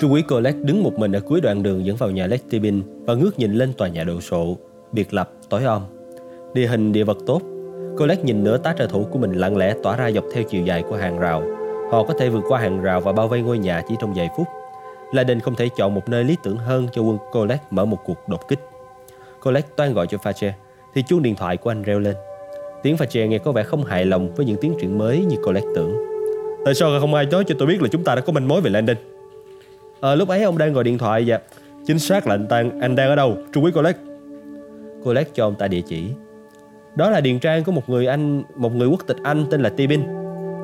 Trung úy Colette đứng một mình ở cuối đoạn đường dẫn vào nhà Letibin và ngước nhìn lên tòa nhà đồ sộ, biệt lập, tối om. Địa hình địa vật tốt, Colette nhìn nửa tá trợ thủ của mình lặng lẽ tỏa ra dọc theo chiều dài của hàng rào. Họ có thể vượt qua hàng rào và bao vây ngôi nhà chỉ trong vài phút. Laden không thể chọn một nơi lý tưởng hơn cho quân Colette mở một cuộc đột kích. Colette toan gọi cho Fache, thì chuông điện thoại của anh reo lên. Tiếng Fache nghe có vẻ không hài lòng với những tiến triển mới như Colette tưởng. Tại sao không ai nói cho tôi biết là chúng ta đã có manh mối về Landon? À, lúc ấy ông đang gọi điện thoại và Chính xác là anh Tan, anh đang ở đâu, Trung úy Colette? Colette cho ông ta địa chỉ. Đó là điền trang của một người anh, một người quốc tịch Anh tên là Tibin.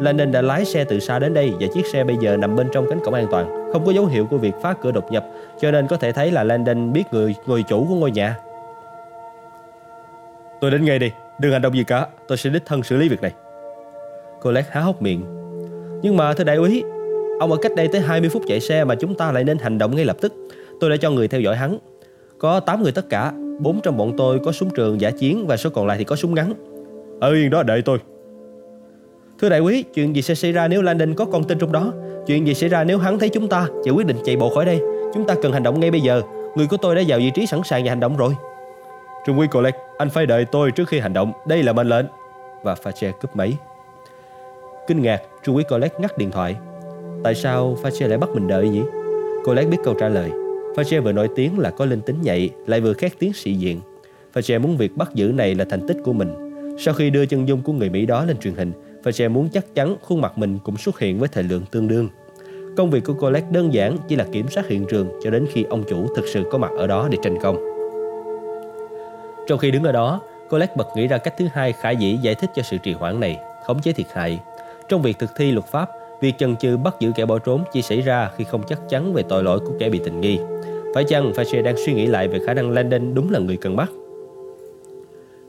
Landon đã lái xe từ xa đến đây và chiếc xe bây giờ nằm bên trong cánh cổng an toàn, không có dấu hiệu của việc phá cửa đột nhập, cho nên có thể thấy là Landon biết người người chủ của ngôi nhà. Tôi đến ngay đi, đừng hành động gì cả, tôi sẽ đích thân xử lý việc này. Colette há hốc miệng. Nhưng mà thưa đại úy, ông ở cách đây tới 20 phút chạy xe mà chúng ta lại nên hành động ngay lập tức. Tôi đã cho người theo dõi hắn. Có 8 người tất cả, bốn trong bọn tôi có súng trường giả chiến và số còn lại thì có súng ngắn. Ở yên đó đợi tôi. Thưa đại úy, chuyện gì sẽ xảy ra nếu Landon có con tin trong đó? Chuyện gì xảy ra nếu hắn thấy chúng ta và quyết định chạy bộ khỏi đây? Chúng ta cần hành động ngay bây giờ. Người của tôi đã vào vị trí sẵn sàng và hành động rồi. Trung úy Colette, anh phải đợi tôi trước khi hành động. Đây là mệnh lệnh. Và Fache cúp máy. Kinh ngạc, Trung úy Colette ngắt điện thoại. Tại sao Fache lại bắt mình đợi nhỉ? Colette biết câu trả lời. Fache vừa nổi tiếng là có linh tính nhạy, lại vừa khét tiếng sĩ diện. Fache muốn việc bắt giữ này là thành tích của mình. Sau khi đưa chân dung của người Mỹ đó lên truyền hình, Fache muốn chắc chắn khuôn mặt mình cũng xuất hiện với thời lượng tương đương. Công việc của Colette đơn giản chỉ là kiểm soát hiện trường cho đến khi ông chủ thực sự có mặt ở đó để tranh công. Trong khi đứng ở đó, Colette bật nghĩ ra cách thứ hai khả dĩ giải thích cho sự trì hoãn này, khống chế thiệt hại. Trong việc thực thi luật pháp, việc chần chừ bắt giữ kẻ bỏ trốn chỉ xảy ra khi không chắc chắn về tội lỗi của kẻ bị tình nghi. Phải chăng Fache đang suy nghĩ lại về khả năng Landon đúng là người cần bắt?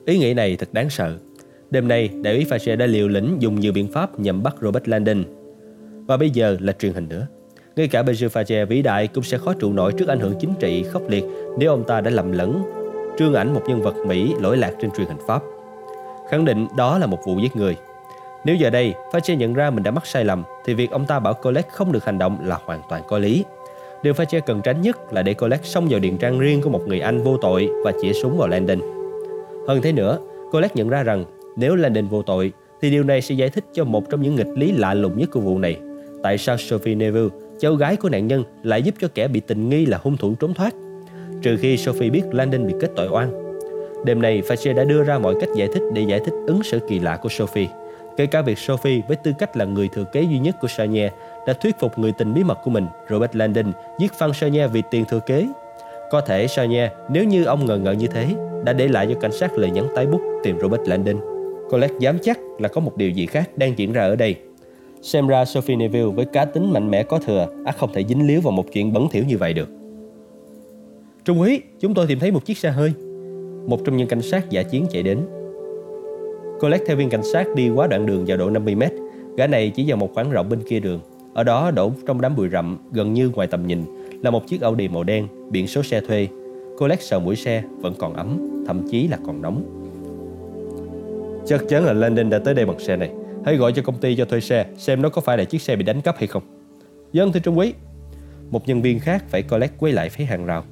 Ý nghĩ này thật đáng sợ. Đêm nay, đại úy Fache đã liều lĩnh dùng nhiều biện pháp nhằm bắt Robert Landon. Và bây giờ là truyền hình nữa. Ngay cả Benjamin Fache vĩ đại cũng sẽ khó trụ nổi trước ảnh hưởng chính trị khốc liệt nếu ông ta đã lầm lẫn trương ảnh một nhân vật Mỹ lỗi lạc trên truyền hình Pháp. Khẳng định đó là một vụ giết người. Nếu giờ đây Fache nhận ra mình đã mắc sai lầm thì việc ông ta bảo Colette không được hành động là hoàn toàn có lý. Điều Fache cần tránh nhất là để Colette xông vào điện trang riêng của một người Anh vô tội và chĩa súng vào Landon. Hơn thế nữa, Colette nhận ra rằng nếu Landon vô tội thì điều này sẽ giải thích cho một trong những nghịch lý lạ lùng nhất của vụ này. Tại sao Sophie Neville, cháu gái của nạn nhân, lại giúp cho kẻ bị tình nghi là hung thủ trốn thoát? Trừ khi Sophie biết Landon bị kết tội oan. Đêm này Fache đã đưa ra mọi cách giải thích để giải thích ứng xử kỳ lạ của Sophie. Kể cả việc Sophie với tư cách là người thừa kế duy nhất của Sanya đã thuyết phục người tình bí mật của mình, Robert Landon, giết Phan Sanya vì tiền thừa kế. Có thể Sanya, nếu như ông ngờ ngợ như thế, đã để lại cho cảnh sát lời nhắn tái bút tìm Robert Landon. Colette dám chắc là có một điều gì khác đang diễn ra ở đây. Xem ra Sophie Neville với cá tính mạnh mẽ có thừa ắt không thể dính líu vào một chuyện bẩn thỉu như vậy được. Trung úy, chúng tôi tìm thấy một chiếc xe hơi. Một trong những cảnh sát giả chiến chạy đến. Colette theo viên cảnh sát đi qua đoạn đường vào độ 50 mét. Gã này chỉ vào một khoảng rộng bên kia đường. Ở đó đổ trong đám bụi rậm gần như ngoài tầm nhìn là một chiếc Audi màu đen, biển số xe thuê. Colette sờ mũi xe vẫn còn ấm, thậm chí là còn nóng. Chắc chắn là Landon đã tới đây bằng xe này. Hãy gọi cho công ty cho thuê xe, xem nó có phải là chiếc xe bị đánh cắp hay không. Dân thưa Trung úy. Một nhân viên khác phải Colette quay lại phía hàng rào.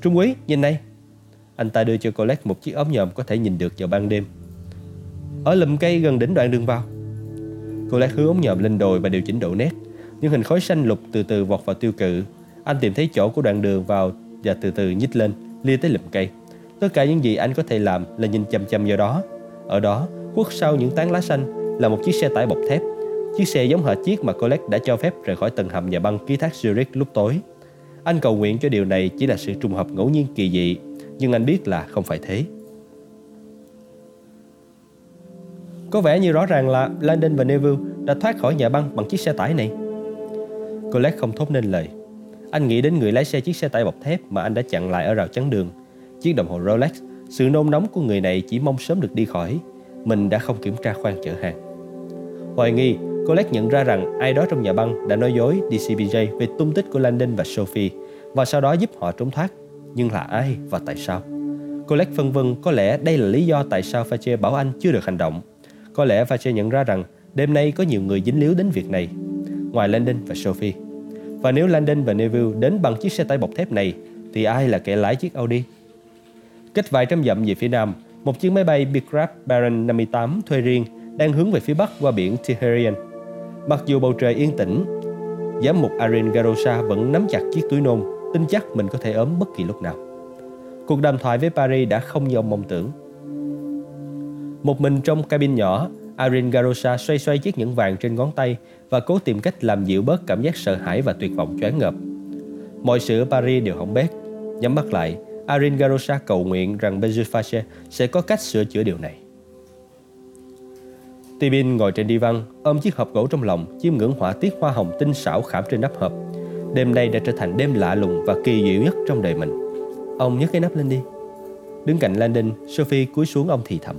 Trung úy, nhìn này. Anh ta đưa cho Colette một chiếc ống nhòm có thể nhìn được vào ban đêm. Ở lùm cây gần đỉnh đoạn đường vào. Cô lát hướng ống nhòm lên đồi và điều chỉnh độ nét. Nhưng hình khói xanh lục từ từ vọt vào tiêu cự. Anh tìm thấy chỗ của đoạn đường vào và từ từ nhích lên, lia tới lùm cây. Tất cả những gì anh có thể làm là nhìn chăm chăm vào đó. Ở đó, khuất sau những tán lá xanh là một chiếc xe tải bọc thép. Chiếc xe giống hệt chiếc mà Colette đã cho phép rời khỏi tầng hầm nhà băng ký thác Zurich lúc tối. Anh cầu nguyện cho điều này chỉ là sự trùng hợp ngẫu nhiên kỳ dị, nhưng anh biết là không phải thế. Có vẻ như rõ ràng là Landon và Neville đã thoát khỏi nhà băng bằng chiếc xe tải này. Colette không thốt nên lời. Anh nghĩ đến người lái xe chiếc xe tải bọc thép mà anh đã chặn lại ở rào chắn đường. Chiếc đồng hồ Rolex, sự nôn nóng của người này chỉ mong sớm được đi khỏi. Mình đã không kiểm tra khoang chở hàng. Hoài nghi, Colette nhận ra rằng ai đó trong nhà băng đã nói dối DCBJ về tung tích của Landon và Sophie và sau đó giúp họ trốn thoát. Nhưng là ai và tại sao? Colette phân vân có lẽ đây là lý do tại sao Fache bảo anh chưa được hành động. Có lẽ Fache nhận ra rằng đêm nay có nhiều người dính líu đến việc này, ngoài Landon và Sophie. Và nếu Landon và Neville đến bằng chiếc xe tải bọc thép này thì ai là kẻ lái chiếc Audi? Cách vài trăm dặm về phía nam, một chiếc máy bay Beechcraft Baron 58 thuê riêng đang hướng về phía bắc qua biển Tiherian. Mặc dù bầu trời yên tĩnh, giám mục Arin Garosa vẫn nắm chặt chiếc túi nôn, tin chắc mình có thể ốm bất kỳ lúc nào. Cuộc đàm thoại với Paris đã không như ông mong tưởng. Một mình trong cabin nhỏ, Arin Garosa xoay xoay chiếc nhẫn vàng trên ngón tay và cố tìm cách làm dịu bớt cảm giác sợ hãi và tuyệt vọng choáng ngợp. Mọi sự ở Paris đều hỏng bét. Nhắm mắt lại, Arin Garosa cầu nguyện rằng Benjufache sẽ có cách sửa chữa điều này. Tibin ngồi trên đi văn, ôm chiếc hộp gỗ trong lòng, chiêm ngưỡng họa tiết hoa hồng tinh xảo khảm trên nắp hộp. Đêm nay đã trở thành đêm lạ lùng và kỳ diệu nhất trong đời mình. Ông nhấc cái nắp lên đi. Đứng cạnh Landon, Sophie cúi xuống ông thì thầm.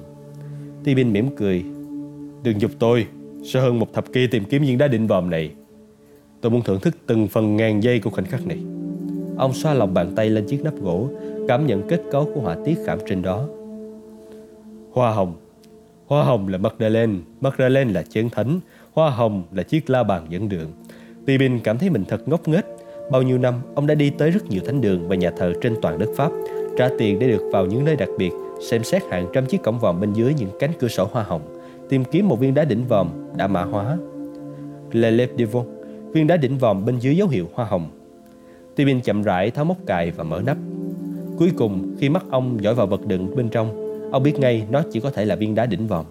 Tibin mỉm cười. Đừng giục tôi, sau hơn một thập kỷ tìm kiếm viên đá định vòm này. Tôi muốn thưởng thức từng phần ngàn giây của khoảnh khắc này. Ông xoa lòng bàn tay lên chiếc nắp gỗ, cảm nhận kết cấu của họa tiết khảm trên đó. Hoa hồng Hoa hồng là Magdalene, Magdalene là chén thánh, hoa hồng là chiếc la bàn dẫn đường. Tibin cảm thấy mình thật ngốc nghếch. Bao nhiêu năm, ông đã đi tới rất nhiều thánh đường và nhà thờ trên toàn đất Pháp, trả tiền để được vào những nơi đặc biệt, xem xét hàng trăm chiếc cổng vòm bên dưới những cánh cửa sổ hoa hồng, tìm kiếm một viên đá đỉnh vòm đã mã hóa. Le Lep Devon, viên đá đỉnh vòm bên dưới dấu hiệu hoa hồng. Tibin chậm rãi tháo móc cài và mở nắp. Cuối cùng, khi mắt ông dõi vào vật đựng bên trong, Ông biết ngay nó chỉ có thể là viên đá đỉnh vòm.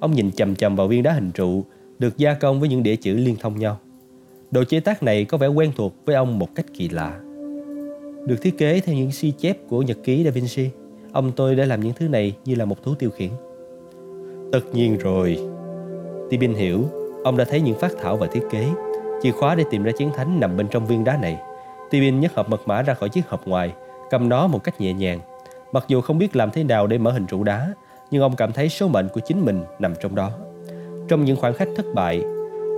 Ông nhìn chầm chầm vào viên đá hình trụ, được gia công với những đĩa chữ liên thông nhau. Đồ chế tác này có vẻ quen thuộc với ông một cách kỳ lạ. Được thiết kế theo những si chép của nhật ký Da Vinci, ông tôi đã làm những thứ này như là một thú tiêu khiển. Tất nhiên rồi. Tibin hiểu, ông đã thấy những phát thảo và thiết kế. Chìa khóa để tìm ra chiến thánh nằm bên trong viên đá này. Tibin nhấc hộp mật mã ra khỏi chiếc hộp ngoài, cầm nó một cách nhẹ nhàng Mặc dù không biết làm thế nào để mở hình trụ đá, nhưng ông cảm thấy số mệnh của chính mình nằm trong đó. Trong những khoảnh khắc thất bại,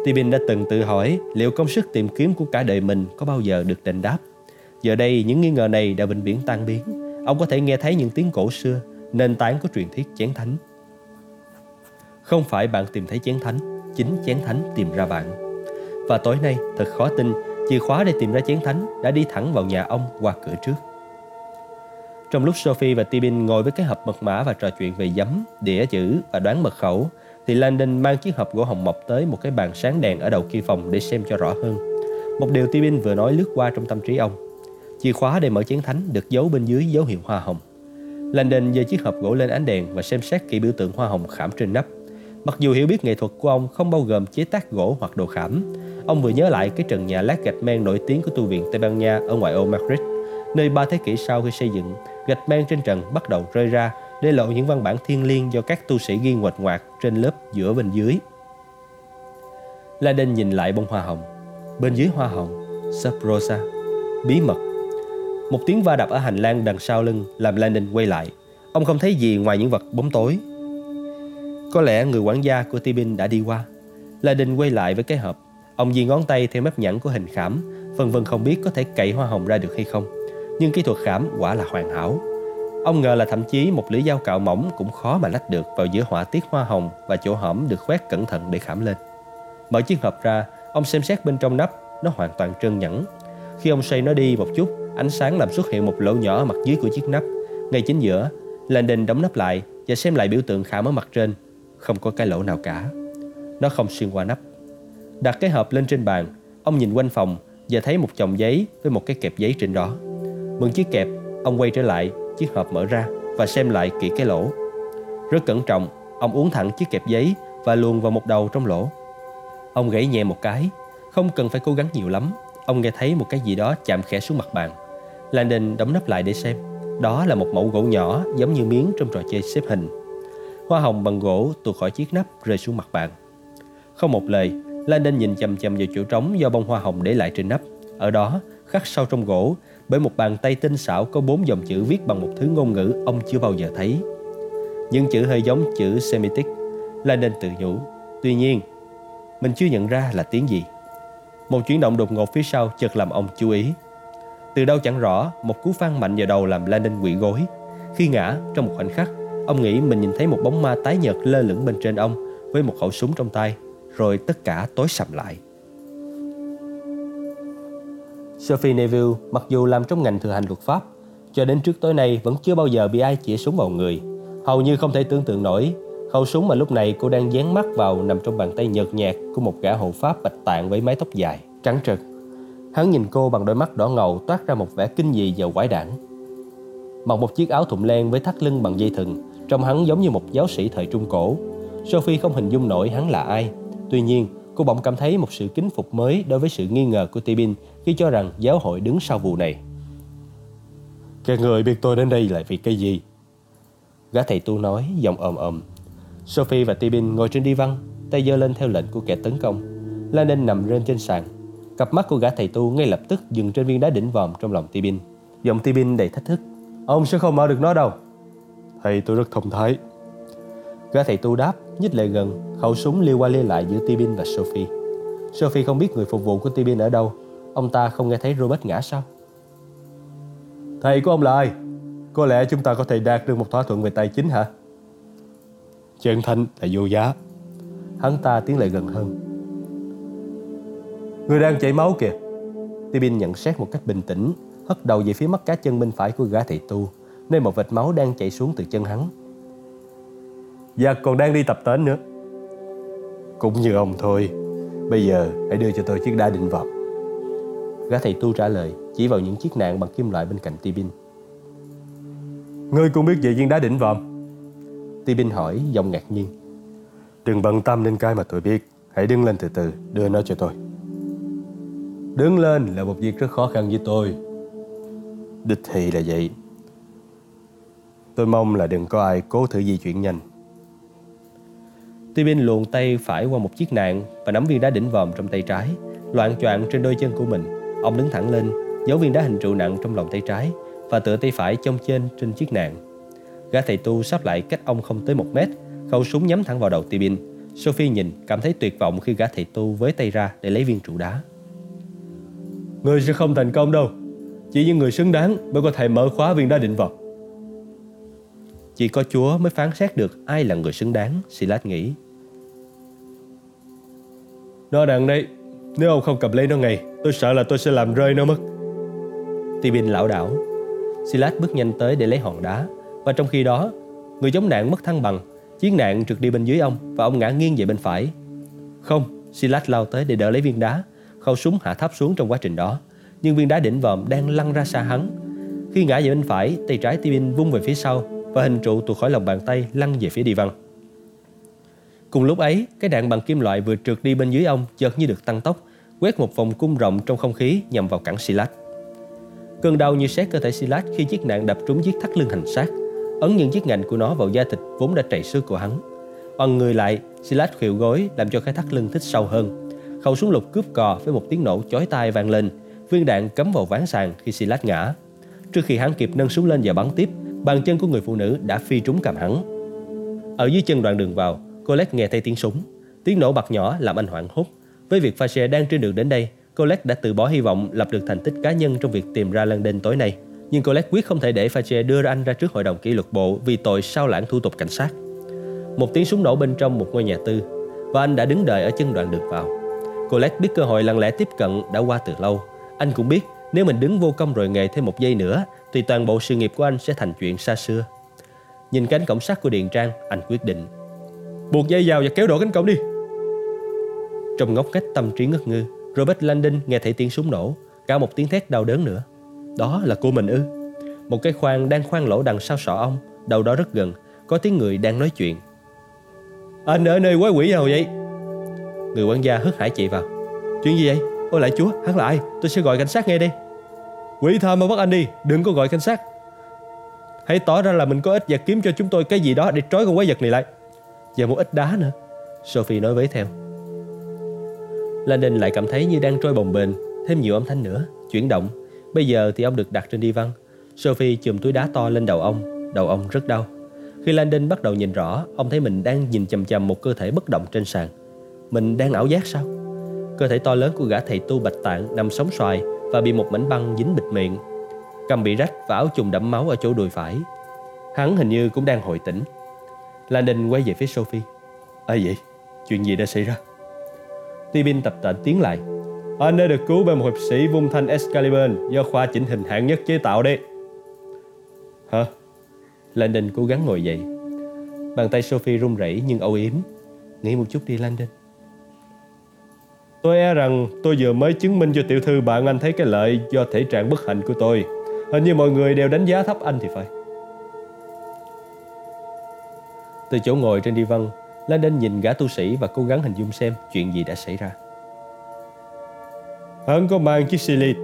Tibin đã từng tự hỏi liệu công sức tìm kiếm của cả đời mình có bao giờ được đền đáp. Giờ đây, những nghi ngờ này đã vĩnh viễn tan biến. Ông có thể nghe thấy những tiếng cổ xưa, nền tảng của truyền thuyết chén thánh. Không phải bạn tìm thấy chén thánh, chính chén thánh tìm ra bạn. Và tối nay, thật khó tin, chìa khóa để tìm ra chén thánh đã đi thẳng vào nhà ông qua cửa trước. Trong lúc Sophie và Tibin ngồi với cái hộp mật mã và trò chuyện về giấm, đĩa chữ và đoán mật khẩu, thì Landon mang chiếc hộp gỗ hồng mộc tới một cái bàn sáng đèn ở đầu kia phòng để xem cho rõ hơn. Một điều Tibin vừa nói lướt qua trong tâm trí ông. Chìa khóa để mở chén thánh được giấu bên dưới dấu hiệu hoa hồng. Landon giơ chiếc hộp gỗ lên ánh đèn và xem xét kỹ biểu tượng hoa hồng khảm trên nắp. Mặc dù hiểu biết nghệ thuật của ông không bao gồm chế tác gỗ hoặc đồ khảm, ông vừa nhớ lại cái trần nhà lát gạch men nổi tiếng của tu viện Tây Ban Nha ở ngoại ô Madrid, nơi ba thế kỷ sau khi xây dựng gạch men trên trần bắt đầu rơi ra để lộ những văn bản thiên liêng do các tu sĩ ghi ngoạch ngoạc trên lớp giữa bên dưới. Lađen nhìn lại bông hoa hồng. Bên dưới hoa hồng, sub rosa, bí mật. Một tiếng va đập ở hành lang đằng sau lưng làm Landon quay lại. Ông không thấy gì ngoài những vật bóng tối. Có lẽ người quản gia của Tibin đã đi qua. Landon quay lại với cái hộp. Ông di ngón tay theo mép nhẵn của hình khảm, phần vân không biết có thể cậy hoa hồng ra được hay không nhưng kỹ thuật khảm quả là hoàn hảo. Ông ngờ là thậm chí một lưỡi dao cạo mỏng cũng khó mà lách được vào giữa họa tiết hoa hồng và chỗ hõm được khoét cẩn thận để khảm lên. Mở chiếc hộp ra, ông xem xét bên trong nắp, nó hoàn toàn trơn nhẵn. Khi ông xoay nó đi một chút, ánh sáng làm xuất hiện một lỗ nhỏ ở mặt dưới của chiếc nắp. Ngay chính giữa, Landon đóng nắp lại và xem lại biểu tượng khảm ở mặt trên. Không có cái lỗ nào cả. Nó không xuyên qua nắp. Đặt cái hộp lên trên bàn, ông nhìn quanh phòng và thấy một chồng giấy với một cái kẹp giấy trên đó. Mượn chiếc kẹp, ông quay trở lại, chiếc hộp mở ra và xem lại kỹ cái lỗ. Rất cẩn trọng, ông uống thẳng chiếc kẹp giấy và luồn vào một đầu trong lỗ. Ông gãy nhẹ một cái, không cần phải cố gắng nhiều lắm. Ông nghe thấy một cái gì đó chạm khẽ xuống mặt bàn. Landon đóng nắp lại để xem. Đó là một mẫu gỗ nhỏ giống như miếng trong trò chơi xếp hình. Hoa hồng bằng gỗ tuột khỏi chiếc nắp rơi xuống mặt bàn. Không một lời, Landon nhìn chầm chầm vào chỗ trống do bông hoa hồng để lại trên nắp. Ở đó, khắc sâu trong gỗ bởi một bàn tay tinh xảo có bốn dòng chữ viết bằng một thứ ngôn ngữ ông chưa bao giờ thấy. Những chữ hơi giống chữ Semitic Landon tự nhủ. Tuy nhiên, mình chưa nhận ra là tiếng gì. Một chuyển động đột ngột phía sau chợt làm ông chú ý. Từ đâu chẳng rõ, một cú phang mạnh vào đầu làm Landon quỵ gối. Khi ngã, trong một khoảnh khắc, ông nghĩ mình nhìn thấy một bóng ma tái nhợt lơ lửng bên trên ông với một khẩu súng trong tay, rồi tất cả tối sầm lại. Sophie Neville mặc dù làm trong ngành thừa hành luật pháp, cho đến trước tối nay vẫn chưa bao giờ bị ai chĩa súng vào người. Hầu như không thể tưởng tượng nổi, khẩu súng mà lúc này cô đang dán mắt vào nằm trong bàn tay nhợt nhạt của một gã hộ pháp bạch tạng với mái tóc dài, trắng trợt Hắn nhìn cô bằng đôi mắt đỏ ngầu toát ra một vẻ kinh dị và quái đản. Mặc một chiếc áo thụng len với thắt lưng bằng dây thừng, trông hắn giống như một giáo sĩ thời Trung Cổ. Sophie không hình dung nổi hắn là ai. Tuy nhiên, cô bỗng cảm thấy một sự kính phục mới đối với sự nghi ngờ của Tibin khi cho rằng giáo hội đứng sau vụ này. Các người biết tôi đến đây là vì cái gì? Gã thầy tu nói giọng ồm ồm. Sophie và Tibin ngồi trên đi văn, tay giơ lên theo lệnh của kẻ tấn công. Lanen nằm trên trên sàn. Cặp mắt của gã thầy tu ngay lập tức dừng trên viên đá đỉnh vòm trong lòng Tibin. Giọng Tibin đầy thách thức. Ông sẽ không mở được nó đâu. Thầy tôi rất thông thái. Gã thầy tu đáp, nhích lại gần, khẩu súng liêu qua liêu lại giữa Tibin và Sophie. Sophie không biết người phục vụ của Tibin ở đâu. Ông ta không nghe thấy Robert ngã sao? Thầy của ông là ai? Có lẽ chúng ta có thể đạt được một thỏa thuận về tài chính hả? Chân thành là vô giá. Hắn ta tiến lại gần hơn. Người đang chảy máu kìa. Tibin nhận xét một cách bình tĩnh, hất đầu về phía mắt cá chân bên phải của gã thầy tu, nơi một vệt máu đang chảy xuống từ chân hắn. Và còn đang đi tập tến nữa. Cũng như ông thôi. Bây giờ hãy đưa cho tôi chiếc đá định vọt. Gã thầy tu trả lời, chỉ vào những chiếc nạn bằng kim loại bên cạnh Tibin. Ngươi cũng biết về viên đá đỉnh vòm Tibin hỏi giọng ngạc nhiên Đừng bận tâm đến cái mà tôi biết Hãy đứng lên từ từ đưa nó cho tôi Đứng lên là một việc rất khó khăn với tôi Đích thị là vậy Tôi mong là đừng có ai cố thử di chuyển nhanh Tibin luồn tay phải qua một chiếc nạn Và nắm viên đá đỉnh vòm trong tay trái Loạn choạng trên đôi chân của mình Ông đứng thẳng lên Giấu viên đá hình trụ nặng trong lòng tay trái và tựa tay phải trong trên trên chiếc nạn. Gã thầy tu sắp lại cách ông không tới một mét, khẩu súng nhắm thẳng vào đầu Tibin. Sophie nhìn, cảm thấy tuyệt vọng khi gã thầy tu với tay ra để lấy viên trụ đá. Người sẽ không thành công đâu. Chỉ những người xứng đáng mới có thể mở khóa viên đá định vật. Chỉ có Chúa mới phán xét được ai là người xứng đáng, Silas nghĩ. Nó đang đây. Nếu ông không cầm lấy nó ngay, tôi sợ là tôi sẽ làm rơi nó mất. Tibin lão đảo, Silas bước nhanh tới để lấy hòn đá và trong khi đó, người chống nạn mất thăng bằng, chiến nạn trượt đi bên dưới ông và ông ngã nghiêng về bên phải. Không, Silas lao tới để đỡ lấy viên đá, khẩu súng hạ thấp xuống trong quá trình đó, nhưng viên đá đỉnh vòm đang lăn ra xa hắn. Khi ngã về bên phải, tay trái Tibin vung về phía sau và hình trụ tuột khỏi lòng bàn tay lăn về phía đi văn. Cùng lúc ấy, cái đạn bằng kim loại vừa trượt đi bên dưới ông chợt như được tăng tốc, quét một vòng cung rộng trong không khí nhằm vào cẳng Silas. Cơn đau như xét cơ thể Silas khi chiếc nạn đập trúng chiếc thắt lưng hành xác, ấn những chiếc ngạnh của nó vào da thịt vốn đã trầy xước của hắn. Bằng người lại, Silas khuỵu gối làm cho cái thắt lưng thích sâu hơn. Khẩu súng lục cướp cò với một tiếng nổ chói tai vang lên, viên đạn cắm vào ván sàn khi Silas ngã. Trước khi hắn kịp nâng súng lên và bắn tiếp, bàn chân của người phụ nữ đã phi trúng cầm hắn. Ở dưới chân đoạn đường vào, Colette nghe thấy tiếng súng. Tiếng nổ bật nhỏ làm anh hoảng hốt. Với việc pha xe đang trên đường đến đây, Colette đã từ bỏ hy vọng lập được thành tích cá nhân trong việc tìm ra London tối nay. Nhưng Colette quyết không thể để Fache đưa anh ra trước hội đồng kỷ luật bộ vì tội sao lãng thủ tục cảnh sát. Một tiếng súng nổ bên trong một ngôi nhà tư và anh đã đứng đợi ở chân đoạn đường vào. Colette biết cơ hội lặng lẽ tiếp cận đã qua từ lâu. Anh cũng biết nếu mình đứng vô công rồi nghề thêm một giây nữa thì toàn bộ sự nghiệp của anh sẽ thành chuyện xa xưa. Nhìn cánh cổng sắt của Điền Trang, anh quyết định. Buộc dây vào và kéo đổ cánh cổng đi. Trong ngóc cách tâm trí ngất ngư, Robert Landon nghe thấy tiếng súng nổ, cả một tiếng thét đau đớn nữa. Đó là cô mình ư? Một cái khoang đang khoan lỗ đằng sau sọ ông, đầu đó rất gần, có tiếng người đang nói chuyện. Anh ở nơi quái quỷ nào vậy? Người quản gia hớt hải chạy vào. Chuyện gì vậy? Ôi lại chúa, hắn là ai? Tôi sẽ gọi cảnh sát ngay đây. Quỷ tha mà bắt anh đi, đừng có gọi cảnh sát. Hãy tỏ ra là mình có ích và kiếm cho chúng tôi cái gì đó để trói con quái vật này lại. Và một ít đá nữa. Sophie nói với theo. Landon lại cảm thấy như đang trôi bồng bềnh, thêm nhiều âm thanh nữa, chuyển động. Bây giờ thì ông được đặt trên đi văn. Sophie chùm túi đá to lên đầu ông, đầu ông rất đau. Khi Landon bắt đầu nhìn rõ, ông thấy mình đang nhìn chầm chầm một cơ thể bất động trên sàn. Mình đang ảo giác sao? Cơ thể to lớn của gã thầy tu bạch tạng nằm sóng xoài và bị một mảnh băng dính bịt miệng. Cầm bị rách và áo chùm đẫm máu ở chỗ đùi phải. Hắn hình như cũng đang hồi tỉnh. Landon quay về phía Sophie. Ai vậy? Chuyện gì đã xảy ra? Tibin tập tễnh tiến lại. Anh đã được cứu bởi một hiệp sĩ vung thanh Excalibur do khoa chỉnh hình hạng nhất chế tạo đấy. Hả? Landon cố gắng ngồi dậy. Bàn tay Sophie run rẩy nhưng âu yếm. Nghĩ một chút đi, Landon. Tôi e rằng tôi vừa mới chứng minh cho tiểu thư bạn anh thấy cái lợi do thể trạng bất hạnh của tôi. Hình như mọi người đều đánh giá thấp anh thì phải. Từ chỗ ngồi trên đi văn, đinh nhìn gã tu sĩ và cố gắng hình dung xem chuyện gì đã xảy ra. Hắn có mang chiếc xì lì.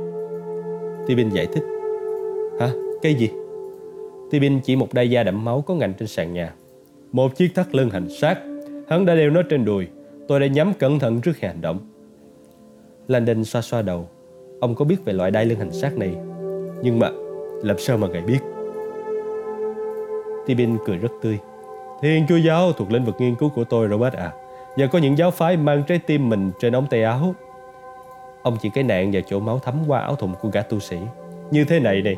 Tibin giải thích. Hả? Cái gì? Tibin chỉ một đai da đẫm máu có ngành trên sàn nhà. Một chiếc thắt lưng hành sát. Hắn đã đeo nó trên đùi. Tôi đã nhắm cẩn thận trước khi hành động. Landon xoa xoa đầu. Ông có biết về loại đai lưng hành sát này. Nhưng mà làm sao mà ngài biết? Tibin cười rất tươi. Thiên Chúa giáo thuộc lĩnh vực nghiên cứu của tôi Robert à. Và có những giáo phái mang trái tim mình trên ống tay áo. Ông chỉ cái nạn và chỗ máu thấm qua áo thụng của gã tu sĩ. Như thế này này.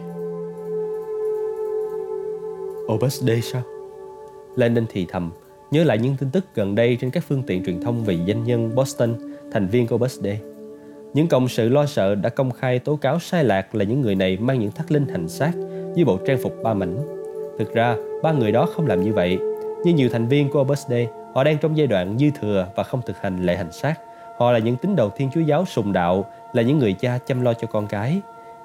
Opus Dei sao? Landon thì thầm, nhớ lại những tin tức gần đây trên các phương tiện truyền thông về danh nhân Boston, thành viên của Opus Dei. Những cộng sự lo sợ đã công khai tố cáo sai lạc là những người này mang những thắt linh hành xác với bộ trang phục ba mảnh. Thực ra, ba người đó không làm như vậy. Như nhiều thành viên của Opus Dei, họ đang trong giai đoạn dư thừa và không thực hành lệ hành xác. Họ là những tín đồ Thiên Chúa giáo sùng đạo, là những người cha chăm lo cho con cái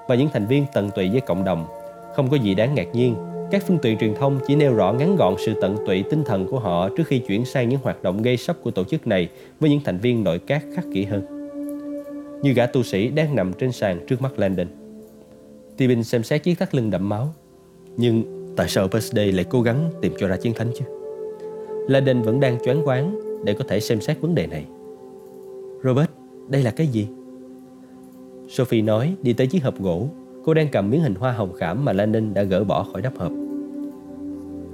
và những thành viên tận tụy với cộng đồng. Không có gì đáng ngạc nhiên, các phương tiện truyền thông chỉ nêu rõ ngắn gọn sự tận tụy tinh thần của họ trước khi chuyển sang những hoạt động gây sốc của tổ chức này với những thành viên nội các khắc kỷ hơn. Như gã tu sĩ đang nằm trên sàn trước mắt Landon. Tibin xem xét chiếc thắt lưng đẫm máu. Nhưng tại sao Birthday lại cố gắng tìm cho ra chiến thánh chứ? Landon vẫn đang choáng váng để có thể xem xét vấn đề này. Robert, đây là cái gì? Sophie nói đi tới chiếc hộp gỗ Cô đang cầm miếng hình hoa hồng khảm mà Landon đã gỡ bỏ khỏi nắp hộp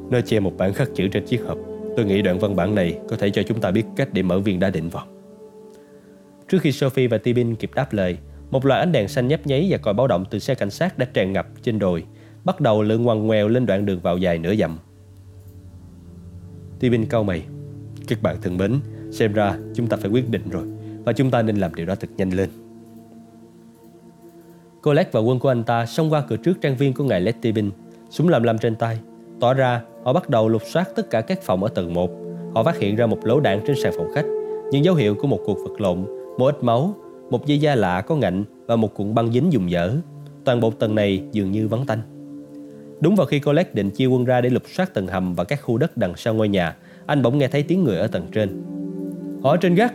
Nó che một bản khắc chữ trên chiếc hộp Tôi nghĩ đoạn văn bản này có thể cho chúng ta biết cách để mở viên đá định vào Trước khi Sophie và Tibin kịp đáp lời Một loại ánh đèn xanh nhấp nháy và còi báo động từ xe cảnh sát đã tràn ngập trên đồi Bắt đầu lượn ngoằn ngoèo lên đoạn đường vào dài nửa dặm. Tibin cau mày. Các bạn thân mến Xem ra chúng ta phải quyết định rồi Và chúng ta nên làm điều đó thật nhanh lên. Colette và quân của anh ta xông qua cửa trước trang viên của ngài Lettibin, súng lầm lầm trên tay. Tỏ ra, họ bắt đầu lục soát tất cả các phòng ở tầng 1. Họ phát hiện ra một lỗ đạn trên sàn phòng khách, những dấu hiệu của một cuộc vật lộn, một ít máu, một dây da lạ có ngạnh và một cuộn băng dính dùng dở. Toàn bộ tầng này dường như vắng tanh. Đúng vào khi Colette định chia quân ra để lục soát tầng hầm và các khu đất đằng sau ngôi nhà, anh bỗng nghe thấy tiếng người ở tầng trên. Họ ở trên gác.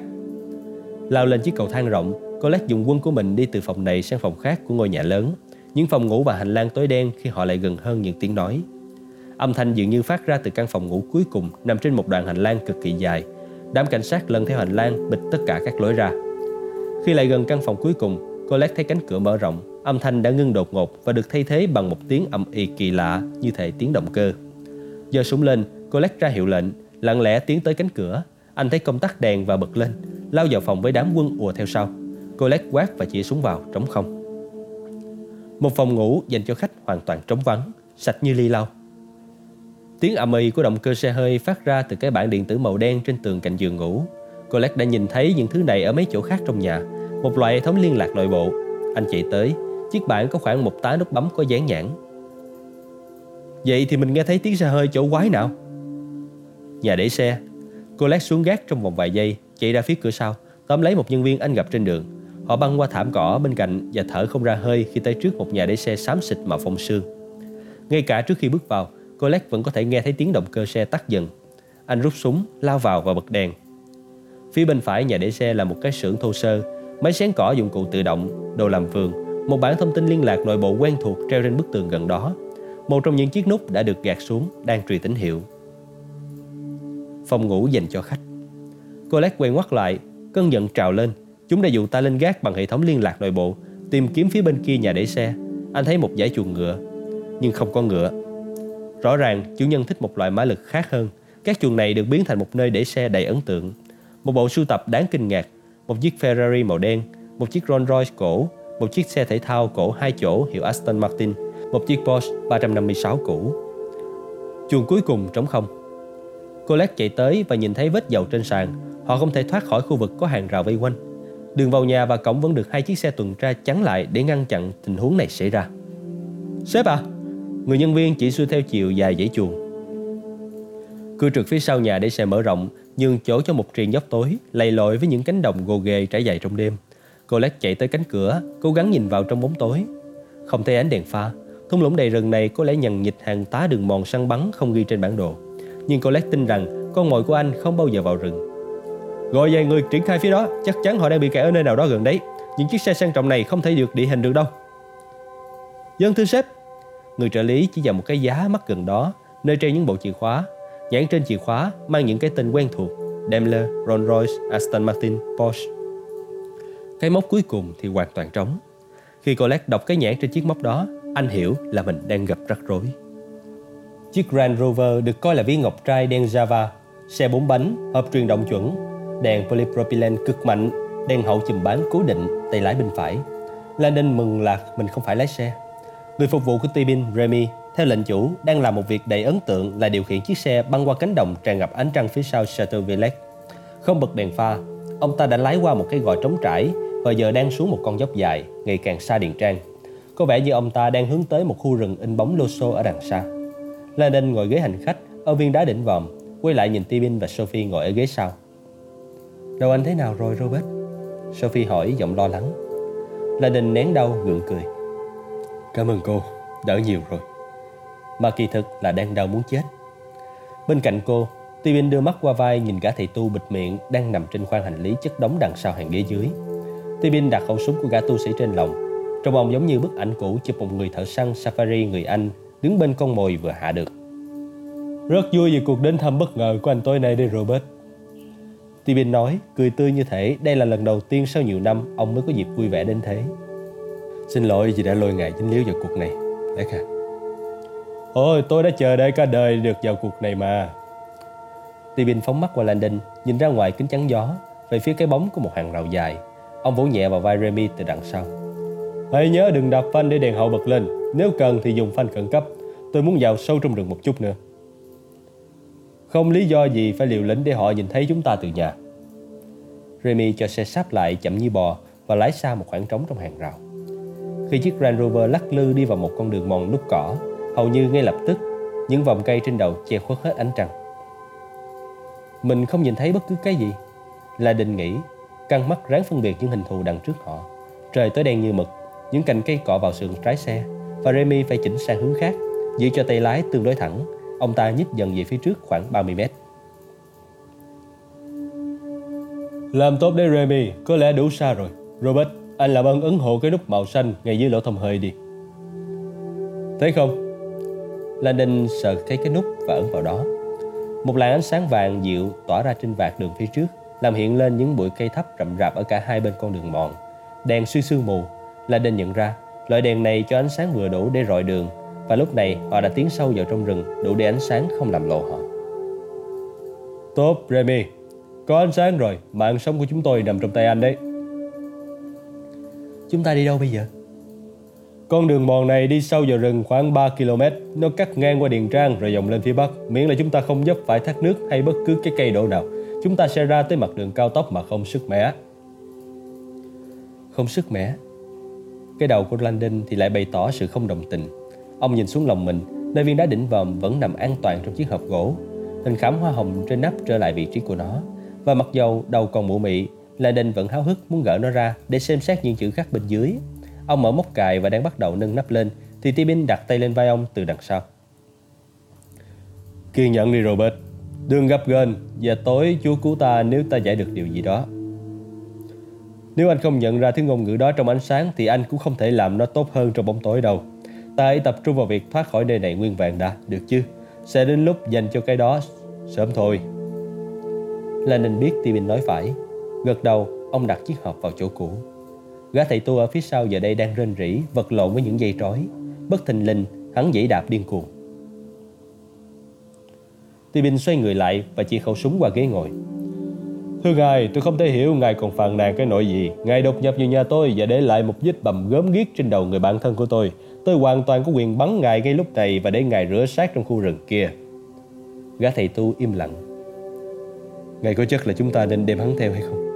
Lao lên chiếc cầu thang rộng, Colette dùng quân của mình đi từ phòng này sang phòng khác của ngôi nhà lớn. Những phòng ngủ và hành lang tối đen khi họ lại gần hơn những tiếng nói. Âm thanh dường như phát ra từ căn phòng ngủ cuối cùng nằm trên một đoạn hành lang cực kỳ dài. Đám cảnh sát lần theo hành lang bịt tất cả các lối ra. Khi lại gần căn phòng cuối cùng, Colette thấy cánh cửa mở rộng. Âm thanh đã ngưng đột ngột và được thay thế bằng một tiếng ầm y kỳ lạ như thể tiếng động cơ. Giờ súng lên, Colette ra hiệu lệnh, lặng lẽ tiến tới cánh cửa. Anh thấy công tắc đèn và bật lên, lao vào phòng với đám quân ùa theo sau. Colette quát và chỉ súng vào trống không Một phòng ngủ dành cho khách hoàn toàn trống vắng Sạch như ly lau Tiếng ầm y của động cơ xe hơi phát ra từ cái bảng điện tử màu đen trên tường cạnh giường ngủ. Colette đã nhìn thấy những thứ này ở mấy chỗ khác trong nhà, một loại hệ thống liên lạc nội bộ. Anh chạy tới, chiếc bảng có khoảng một tá nút bấm có dán nhãn. Vậy thì mình nghe thấy tiếng xe hơi chỗ quái nào? Nhà để xe. Colette xuống gác trong vòng vài giây, chạy ra phía cửa sau, tóm lấy một nhân viên anh gặp trên đường. Họ băng qua thảm cỏ bên cạnh và thở không ra hơi khi tới trước một nhà để xe xám xịt màu phong sương. Ngay cả trước khi bước vào, Colette vẫn có thể nghe thấy tiếng động cơ xe tắt dần. Anh rút súng, lao vào và bật đèn. Phía bên phải nhà để xe là một cái xưởng thô sơ, máy sáng cỏ dụng cụ tự động, đồ làm vườn, một bản thông tin liên lạc nội bộ quen thuộc treo trên bức tường gần đó. Một trong những chiếc nút đã được gạt xuống, đang truyền tín hiệu. Phòng ngủ dành cho khách. Colette quay ngoắt lại, cơn giận trào lên Chúng đã dụ ta lên gác bằng hệ thống liên lạc nội bộ, tìm kiếm phía bên kia nhà để xe. Anh thấy một dãy chuồng ngựa, nhưng không có ngựa. Rõ ràng, chủ nhân thích một loại mã lực khác hơn. Các chuồng này được biến thành một nơi để xe đầy ấn tượng. Một bộ sưu tập đáng kinh ngạc, một chiếc Ferrari màu đen, một chiếc Rolls Royce cổ, một chiếc xe thể thao cổ hai chỗ hiệu Aston Martin, một chiếc Porsche 356 cũ. Chuồng cuối cùng trống không. Colette chạy tới và nhìn thấy vết dầu trên sàn. Họ không thể thoát khỏi khu vực có hàng rào vây quanh. Đường vào nhà và cổng vẫn được hai chiếc xe tuần tra chắn lại để ngăn chặn tình huống này xảy ra. Sếp à, người nhân viên chỉ xuôi theo chiều dài dãy chuồng. Cưa trượt phía sau nhà để xe mở rộng, nhường chỗ cho một triền dốc tối, lầy lội với những cánh đồng gồ ghề trải dài trong đêm. Cô chạy tới cánh cửa, cố gắng nhìn vào trong bóng tối. Không thấy ánh đèn pha, thung lũng đầy rừng này có lẽ nhằn nhịt hàng tá đường mòn săn bắn không ghi trên bản đồ. Nhưng cô tin rằng con mồi của anh không bao giờ vào rừng. Gọi vài người triển khai phía đó, chắc chắn họ đang bị kẹt ở nơi nào đó gần đấy. Những chiếc xe sang trọng này không thể được địa hình được đâu. Dân thưa sếp, người trợ lý chỉ vào một cái giá mắc gần đó, nơi treo những bộ chìa khóa. Nhãn trên chìa khóa mang những cái tên quen thuộc, Daimler, Rolls-Royce, Aston Martin, Porsche. Cái mốc cuối cùng thì hoàn toàn trống. Khi Colette đọc cái nhãn trên chiếc mốc đó, anh hiểu là mình đang gặp rắc rối. Chiếc Grand Rover được coi là viên ngọc trai đen Java, xe bốn bánh, hộp truyền động chuẩn, đèn polypropylene cực mạnh, đèn hậu chùm bán cố định, tay lái bên phải. Landon mừng là mình không phải lái xe. Người phục vụ của Tibin, Remy, theo lệnh chủ, đang làm một việc đầy ấn tượng là điều khiển chiếc xe băng qua cánh đồng tràn ngập ánh trăng phía sau Chateau Villette. Không bật đèn pha, ông ta đã lái qua một cái gò trống trải và giờ đang xuống một con dốc dài, ngày càng xa điện trang. Có vẻ như ông ta đang hướng tới một khu rừng in bóng lô xô ở đằng xa. Landon ngồi ghế hành khách ở viên đá đỉnh vòm, quay lại nhìn Tibin và Sophie ngồi ở ghế sau. Đầu anh thế nào rồi Robert? Sophie hỏi giọng lo lắng. Landon nén đau gượng cười. Cảm ơn cô, đỡ nhiều rồi. Mà kỳ thực là đang đau muốn chết. Bên cạnh cô, Tibin đưa mắt qua vai nhìn gã thầy tu bịt miệng đang nằm trên khoang hành lý chất đống đằng sau hàng ghế dưới. Tibin đặt khẩu súng của gã tu sĩ trên lòng. Trông ông giống như bức ảnh cũ chụp một người thợ săn safari người Anh đứng bên con mồi vừa hạ được. Rất vui vì cuộc đến thăm bất ngờ của anh tối nay đây Robert. Tibin nói, cười tươi như thể đây là lần đầu tiên sau nhiều năm ông mới có dịp vui vẻ đến thế. Xin lỗi vì đã lôi ngài dính líu vào cuộc này, Lét à. Ôi, tôi đã chờ đợi cả đời được vào cuộc này mà. Tibin phóng mắt qua Landon, nhìn ra ngoài kính chắn gió, về phía cái bóng của một hàng rào dài. Ông vỗ nhẹ vào vai Remy từ đằng sau. Hãy nhớ đừng đập phanh để đèn hậu bật lên, nếu cần thì dùng phanh khẩn cấp. Tôi muốn vào sâu trong rừng một chút nữa. Không lý do gì phải liều lĩnh để họ nhìn thấy chúng ta từ nhà. Remy cho xe sáp lại chậm như bò và lái xa một khoảng trống trong hàng rào. Khi chiếc Range Rover lắc lư đi vào một con đường mòn nút cỏ, hầu như ngay lập tức, những vòng cây trên đầu che khuất hết ánh trăng. Mình không nhìn thấy bất cứ cái gì. Là định nghĩ, căng mắt ráng phân biệt những hình thù đằng trước họ. Trời tối đen như mực, những cành cây cọ vào sườn trái xe và Remy phải chỉnh sang hướng khác, giữ cho tay lái tương đối thẳng. Ông ta nhích dần về phía trước khoảng 30 mét. Làm tốt đấy Remy, có lẽ đủ xa rồi. Robert, anh làm ơn ấn hộ cái nút màu xanh ngay dưới lỗ thông hơi đi. Thấy không? Landon sờ thấy cái nút và ấn vào đó. Một làn ánh sáng vàng dịu tỏa ra trên vạt đường phía trước, làm hiện lên những bụi cây thấp rậm rạp ở cả hai bên con đường mòn. Đèn suy sương mù, Landon nhận ra loại đèn này cho ánh sáng vừa đủ để rọi đường và lúc này họ đã tiến sâu vào trong rừng đủ để ánh sáng không làm lộ họ. Tốt, Remy. Có ánh sáng rồi, mạng sống của chúng tôi nằm trong tay anh đấy. Chúng ta đi đâu bây giờ? Con đường mòn này đi sâu vào rừng khoảng 3 km, nó cắt ngang qua Điền Trang rồi dòng lên phía bắc. Miễn là chúng ta không dấp phải thác nước hay bất cứ cái cây đổ nào, chúng ta sẽ ra tới mặt đường cao tốc mà không sức mẻ. Không sức mẻ? Cái đầu của Landon thì lại bày tỏ sự không đồng tình. Ông nhìn xuống lòng mình, nơi viên đá đỉnh vòm vẫn nằm an toàn trong chiếc hộp gỗ. Hình khảm hoa hồng trên nắp trở lại vị trí của nó. Và mặc dầu đầu còn mụ mị, Landon vẫn háo hức muốn gỡ nó ra để xem xét những chữ khắc bên dưới. Ông mở móc cài và đang bắt đầu nâng nắp lên thì Tibin đặt tay lên vai ông từ đằng sau. Kiên nhẫn đi Robert, đừng gặp gên và tối Chúa cứu ta nếu ta giải được điều gì đó. Nếu anh không nhận ra thứ ngôn ngữ đó trong ánh sáng thì anh cũng không thể làm nó tốt hơn trong bóng tối đâu. Ta hãy tập trung vào việc thoát khỏi nơi này nguyên vẹn đã, được chứ? Sẽ đến lúc dành cho cái đó sớm thôi. Lenin biết Tibin nói phải. Gật đầu, ông đặt chiếc hộp vào chỗ cũ. Gã thầy tu ở phía sau giờ đây đang rên rỉ, vật lộn với những dây trói. Bất thình lình, hắn dãy đạp điên cuồng. Tibin xoay người lại và chỉ khẩu súng qua ghế ngồi. Thưa ngài, tôi không thể hiểu ngài còn phàn nàn cái nội gì. Ngài đột nhập vào nhà tôi và để lại một vết bầm gớm ghiếc trên đầu người bạn thân của tôi. Tôi hoàn toàn có quyền bắn ngài ngay lúc này và để ngài rửa xác trong khu rừng kia. Gã thầy tu im lặng. Ngài có chắc là chúng ta nên đem hắn theo hay không?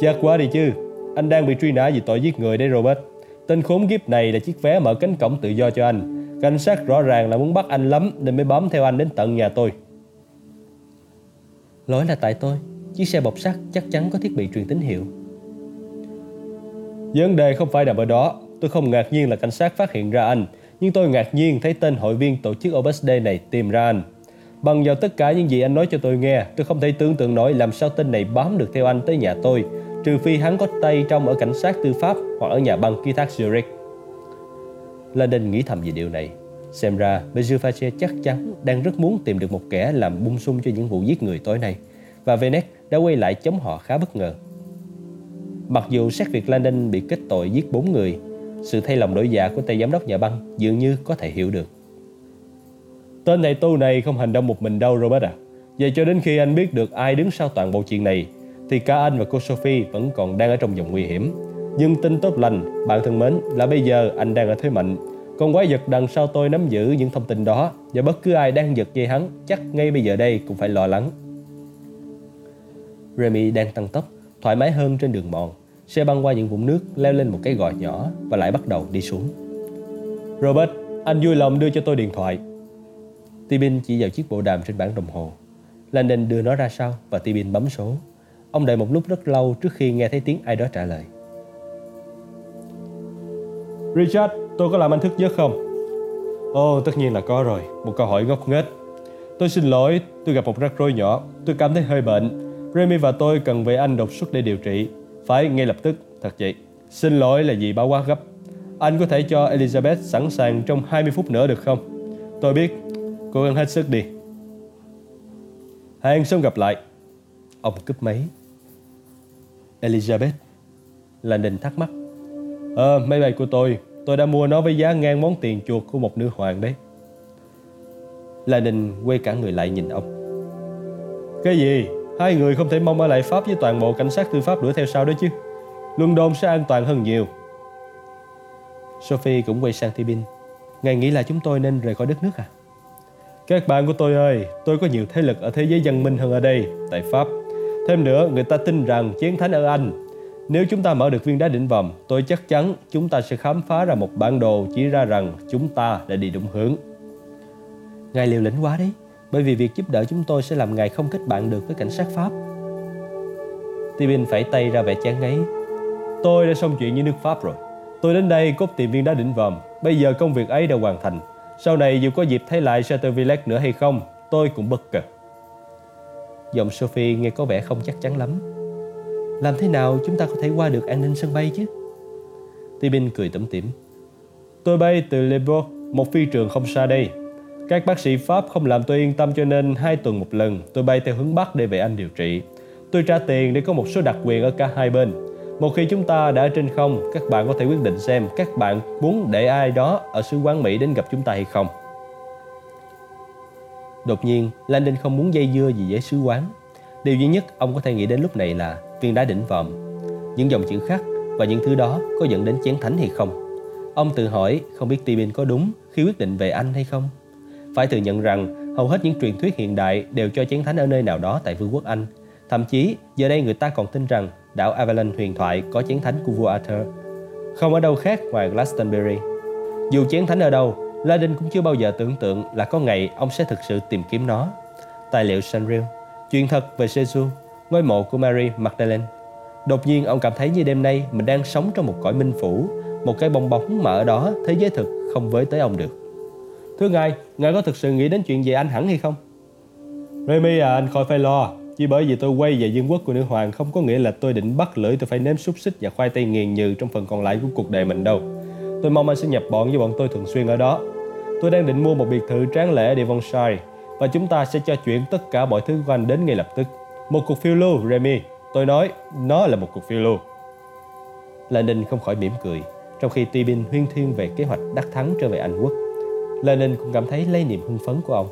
Chắc quá đi chứ anh đang bị truy nã vì tội giết người đấy Robert. Tên khốn kiếp này là chiếc vé mở cánh cổng tự do cho anh. Cảnh sát rõ ràng là muốn bắt anh lắm Nên mới bám theo anh đến tận nhà tôi. Lỗi là tại tôi. Chiếc xe bọc sắt chắc chắn có thiết bị truyền tín hiệu. Vấn đề không phải nằm ở đó. Tôi không ngạc nhiên là cảnh sát phát hiện ra anh. Nhưng tôi ngạc nhiên thấy tên hội viên tổ chức Opus Day này tìm ra anh. Bằng vào tất cả những gì anh nói cho tôi nghe Tôi không thể tưởng tượng nổi làm sao tên này bám được theo anh tới nhà tôi Trừ phi hắn có tay trong ở cảnh sát tư pháp Hoặc ở nhà băng ký thác Zurich. Landon nghĩ thầm về điều này. Xem ra Bejufache chắc chắn đang rất muốn tìm được một kẻ làm bung sung cho những vụ giết người tối nay, Và Venet đã quay lại chống họ khá bất ngờ. Mặc dù xét việc Landon bị kết tội giết bốn người, Sự thay lòng đổi dạ của tay giám đốc nhà băng dường như có thể hiểu được. Tên này tu này không hành động một mình đâu, Robert à. Vậy cho đến khi anh biết được ai đứng sau toàn bộ chuyện này thì cả anh và cô Sophie vẫn còn đang ở trong vòng nguy hiểm. Nhưng tin tốt lành, bạn thân mến là bây giờ anh đang ở thế mạnh. Con quái vật đằng sau tôi nắm giữ những thông tin đó Và bất cứ ai đang giật dây hắn Chắc ngay bây giờ đây cũng phải lo lắng. Remy đang tăng tốc Thoải mái hơn trên đường mòn. Xe băng qua những vũng nước Leo lên một cái gò nhỏ Và lại bắt đầu đi xuống. Robert, anh vui lòng đưa cho tôi điện thoại. Tibin chỉ vào chiếc bộ đàm trên bảng đồng hồ. Landon đưa nó ra sau và Tibin bấm số. Ông đợi một lúc rất lâu trước khi nghe thấy tiếng ai đó trả lời. Richard, tôi có làm anh thức giấc không? Ồ, oh, tất nhiên là có rồi. Một câu hỏi ngốc nghếch. Tôi xin lỗi, tôi gặp một rắc rối nhỏ. Tôi cảm thấy hơi bệnh. Remy và tôi cần về anh đột xuất để điều trị. Phải ngay lập tức, thật vậy. Xin lỗi là gì báo quá gấp. Anh có thể cho Elizabeth sẵn sàng trong 20 phút nữa được không? Tôi biết Cố gắng hết sức đi Hẹn sớm gặp lại Ông cúp máy Elizabeth. Landon thắc mắc. Ờ máy bay của tôi Tôi đã mua nó với giá ngang món tiền chuột của một nữ hoàng đấy. Landon quay cả người lại nhìn ông. Cái gì? Hai người không thể mong ở lại Pháp với toàn bộ cảnh sát tư pháp đuổi theo sau đó chứ? London sẽ an toàn hơn nhiều. Sophie cũng quay sang Tibin Ngài nghĩ là chúng tôi nên rời khỏi đất nước à? Các bạn của tôi ơi, tôi có nhiều thế lực ở thế giới văn minh hơn ở đây, tại Pháp. Thêm nữa, người ta tin rằng chiến thánh ở Anh. Nếu chúng ta mở được viên đá đỉnh vòm, tôi chắc chắn chúng ta sẽ khám phá ra một bản đồ chỉ ra rằng chúng ta đã đi đúng hướng. Ngài liều lĩnh quá đấy, bởi vì việc giúp đỡ chúng tôi sẽ làm ngài không kết bạn được với cảnh sát Pháp. Tibin phải tay ra vẻ chán ngấy. Tôi đã xong chuyện với nước Pháp rồi. Tôi đến đây cốt tìm viên đá đỉnh vòm. Bây giờ công việc ấy đã hoàn thành. Sau này dù có dịp thấy lại Chateauvillet nữa hay không, tôi cũng bất cờ. Giọng Sophie nghe có vẻ không chắc chắn lắm. Làm thế nào chúng ta có thể qua được an ninh sân bay chứ? Tibin cười tủm tỉm. Tôi bay từ Lebo, một phi trường không xa đây. Các bác sĩ Pháp không làm tôi yên tâm cho nên hai tuần một lần tôi bay theo hướng Bắc để về Anh điều trị. Tôi trả tiền để có một số đặc quyền ở cả hai bên. Một khi chúng ta đã trên không, các bạn có thể quyết định xem các bạn muốn để ai đó ở sứ quán Mỹ đến gặp chúng ta hay không. Đột nhiên, Landon không muốn dây dưa gì với sứ quán. Điều duy nhất ông có thể nghĩ đến lúc này là viên đá đỉnh vòm. Những dòng chữ khắc và những thứ đó có dẫn đến chén thánh hay không? Ông tự hỏi không biết Tibin có đúng khi quyết định về Anh hay không? Phải thừa nhận rằng hầu hết những truyền thuyết hiện đại đều cho chén thánh ở nơi nào đó tại vương quốc Anh. Thậm chí giờ đây người ta còn tin rằng đảo Avalon huyền thoại có chén thánh của vua Arthur. Không ở đâu khác ngoài Glastonbury. Dù chén thánh ở đâu, Ladin cũng chưa bao giờ tưởng tượng là có ngày ông sẽ thực sự tìm kiếm nó. Tài liệu Sanrio, chuyện thật về Jesus, ngôi mộ của Mary Magdalene. Đột nhiên ông cảm thấy như đêm nay mình đang sống trong một cõi minh phủ, một cái bong bóng mà ở đó thế giới thực không với tới ông được. Thưa ngài, ngài có thực sự nghĩ đến chuyện về anh hẳn hay không? Remy à, anh khỏi phải lo. Chỉ bởi vì tôi quay về vương quốc của nữ hoàng không có nghĩa là tôi định bắt lưỡi tôi phải nếm xúc xích và khoai tây nghiền nhừ trong phần còn lại của cuộc đời mình đâu. Tôi mong anh sẽ nhập bọn với bọn tôi thường xuyên ở đó. Tôi đang định mua một biệt thự tráng lệ ở Devonshire và chúng ta sẽ cho chuyển tất cả mọi thứ của anh đến ngay lập tức. Một cuộc phiêu lưu, Remy. Tôi nói, nó là một cuộc phiêu lưu. Lenin không khỏi mỉm cười, trong khi Tibin huyên thuyên về kế hoạch đắc thắng trở về Anh quốc. Lenin cũng cảm thấy lấy niềm hưng phấn của ông.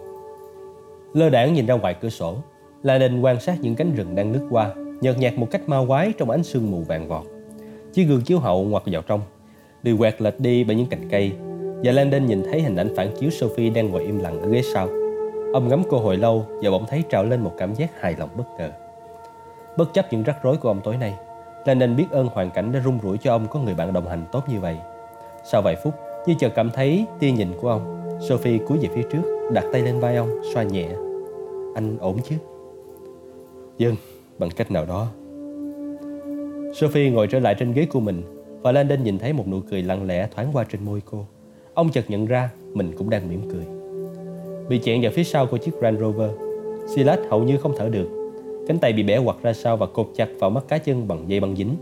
Lơ đảng nhìn ra ngoài cửa sổ, Lenin quan sát những cánh rừng đang lướt qua, nhợt nhạt một cách ma quái trong ánh sương mù vàng vọt. Chiếc gương chiếu hậu ngoặt vào trong, bị quẹt lệch đi bởi những cành cây, và Landon nhìn thấy hình ảnh phản chiếu Sophie đang ngồi im lặng ở ghế sau. Ông ngắm cô hồi lâu và bỗng thấy trào lên một cảm giác hài lòng bất ngờ. Bất chấp những rắc rối của ông tối nay, Landon biết ơn hoàn cảnh đã rung rủi cho ông có người bạn đồng hành tốt như vậy. Sau vài phút, như chợt cảm thấy tia nhìn của ông, Sophie cúi về phía trước, đặt tay lên vai ông, xoa nhẹ. Anh ổn chứ? Dân, bằng cách nào đó. Sophie ngồi trở lại trên ghế của mình và Landon nhìn thấy một nụ cười lặng lẽ thoáng qua trên môi cô. Ông chợt nhận ra mình cũng đang mỉm cười. Bị chẹn vào phía sau của chiếc Range Rover, Silas hầu như không thở được. Cánh tay bị bẻ quặt ra sau và cột chặt vào mắt cá chân bằng dây băng dính.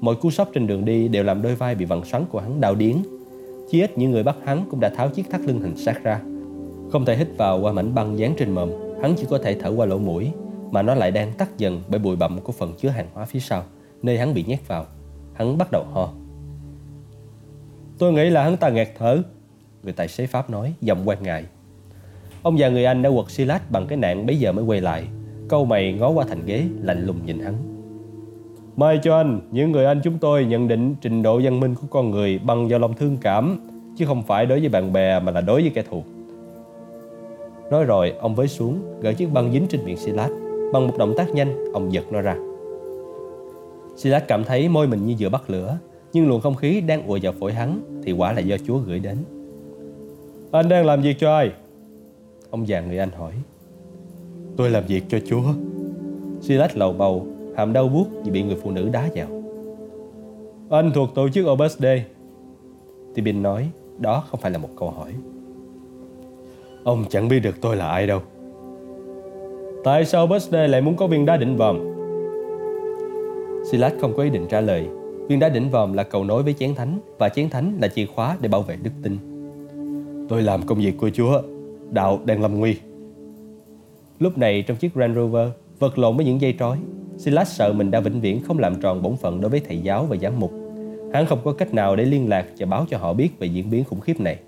Mọi cú sốc trên đường đi đều làm đôi vai bị vặn xoắn của hắn đau điến. Chí ít những người bắt hắn cũng đã tháo chiếc thắt lưng hình sát ra. Không thể hít vào qua mảnh băng dán trên mồm, hắn chỉ có thể thở qua lỗ mũi, mà nó lại đang tắt dần bởi bụi bặm của phần chứa hàng hóa phía sau, nơi hắn bị nhét vào. Hắn bắt đầu ho. Tôi nghĩ là hắn ta nghẹt thở, người tài xế Pháp nói, giọng quan ngại. Ông già người Anh đã quật Silas bằng cái nạn bấy giờ mới quay lại. Câu mày ngó qua thành ghế, lạnh lùng nhìn hắn. Mai cho anh, những người Anh chúng tôi nhận định trình độ văn minh của con người bằng do lòng thương cảm, chứ không phải đối với bạn bè mà là đối với kẻ thù. Nói rồi, ông với xuống, gỡ chiếc băng dính trên miệng Silas. Bằng một động tác nhanh, ông giật nó ra. Silas cảm thấy môi mình như vừa bắt lửa, nhưng luồng không khí đang ùa vào phổi hắn thì quả là do Chúa gửi đến. Anh đang làm việc cho ai? Ông già người Anh hỏi. Tôi làm việc cho Chúa. Silas lầu bầu, hàm đau buốt vì bị người phụ nữ đá vào. Anh thuộc tổ chức Opus Dei. Tibin nói, đó không phải là một câu hỏi. Ông chẳng biết được tôi là ai đâu. Tại sao Opus Dei lại muốn có viên đá đỉnh vòm? Silas không có ý định trả lời. Viên đá đỉnh vòm là cầu nối với chén thánh và chén thánh là chìa khóa để bảo vệ đức tin. Tôi làm công việc của Chúa. Đạo đang lâm nguy. Lúc này trong chiếc Range Rover vật lộn với những dây trói, Silas sợ mình đã vĩnh viễn không làm tròn bổn phận đối với thầy giáo và giám mục. Hắn không có cách nào để liên lạc và báo cho họ biết về diễn biến khủng khiếp này.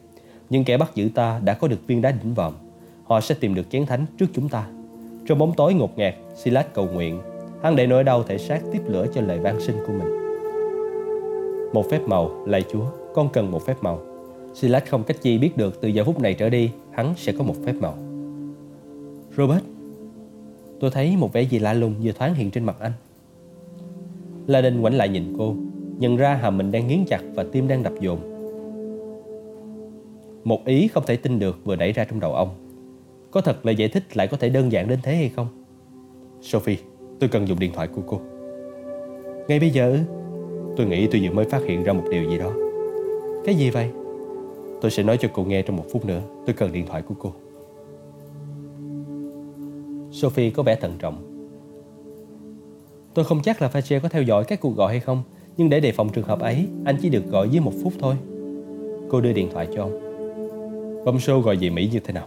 Nhưng kẻ bắt giữ ta đã có được viên đá đỉnh vòm. Họ sẽ tìm được chén thánh trước chúng ta. Trong bóng tối ngột ngạt, Silas cầu nguyện. Hắn để nỗi đau thể xác tiếp lửa cho lời van sinh của mình. Một phép màu, lạy Chúa, con cần một phép màu. Silas không cách chi biết được từ giờ phút này trở đi hắn sẽ có một phép màu. Robert, tôi thấy một vẻ gì lạ lùng vừa thoáng hiện trên mặt anh. La Đinh quảnh lại nhìn cô, nhận ra hàm mình đang nghiến chặt và tim đang đập dồn. Một ý không thể tin được vừa đẩy ra trong đầu ông. Có thật lời giải thích lại có thể đơn giản đến thế hay không? Sophie, tôi cần dùng điện thoại của cô. Ngay bây giờ Tôi nghĩ tôi vừa mới phát hiện ra một điều gì đó. Cái gì vậy? Tôi sẽ nói cho cô nghe trong một phút nữa. Tôi cần điện thoại của cô. Sophie có vẻ thận trọng. Tôi không chắc là Fajer có theo dõi các cuộc gọi hay không, Nhưng để đề phòng trường hợp ấy, Anh chỉ được gọi dưới một phút thôi. Cô đưa điện thoại cho ông. Bấm số gọi về Mỹ như thế nào?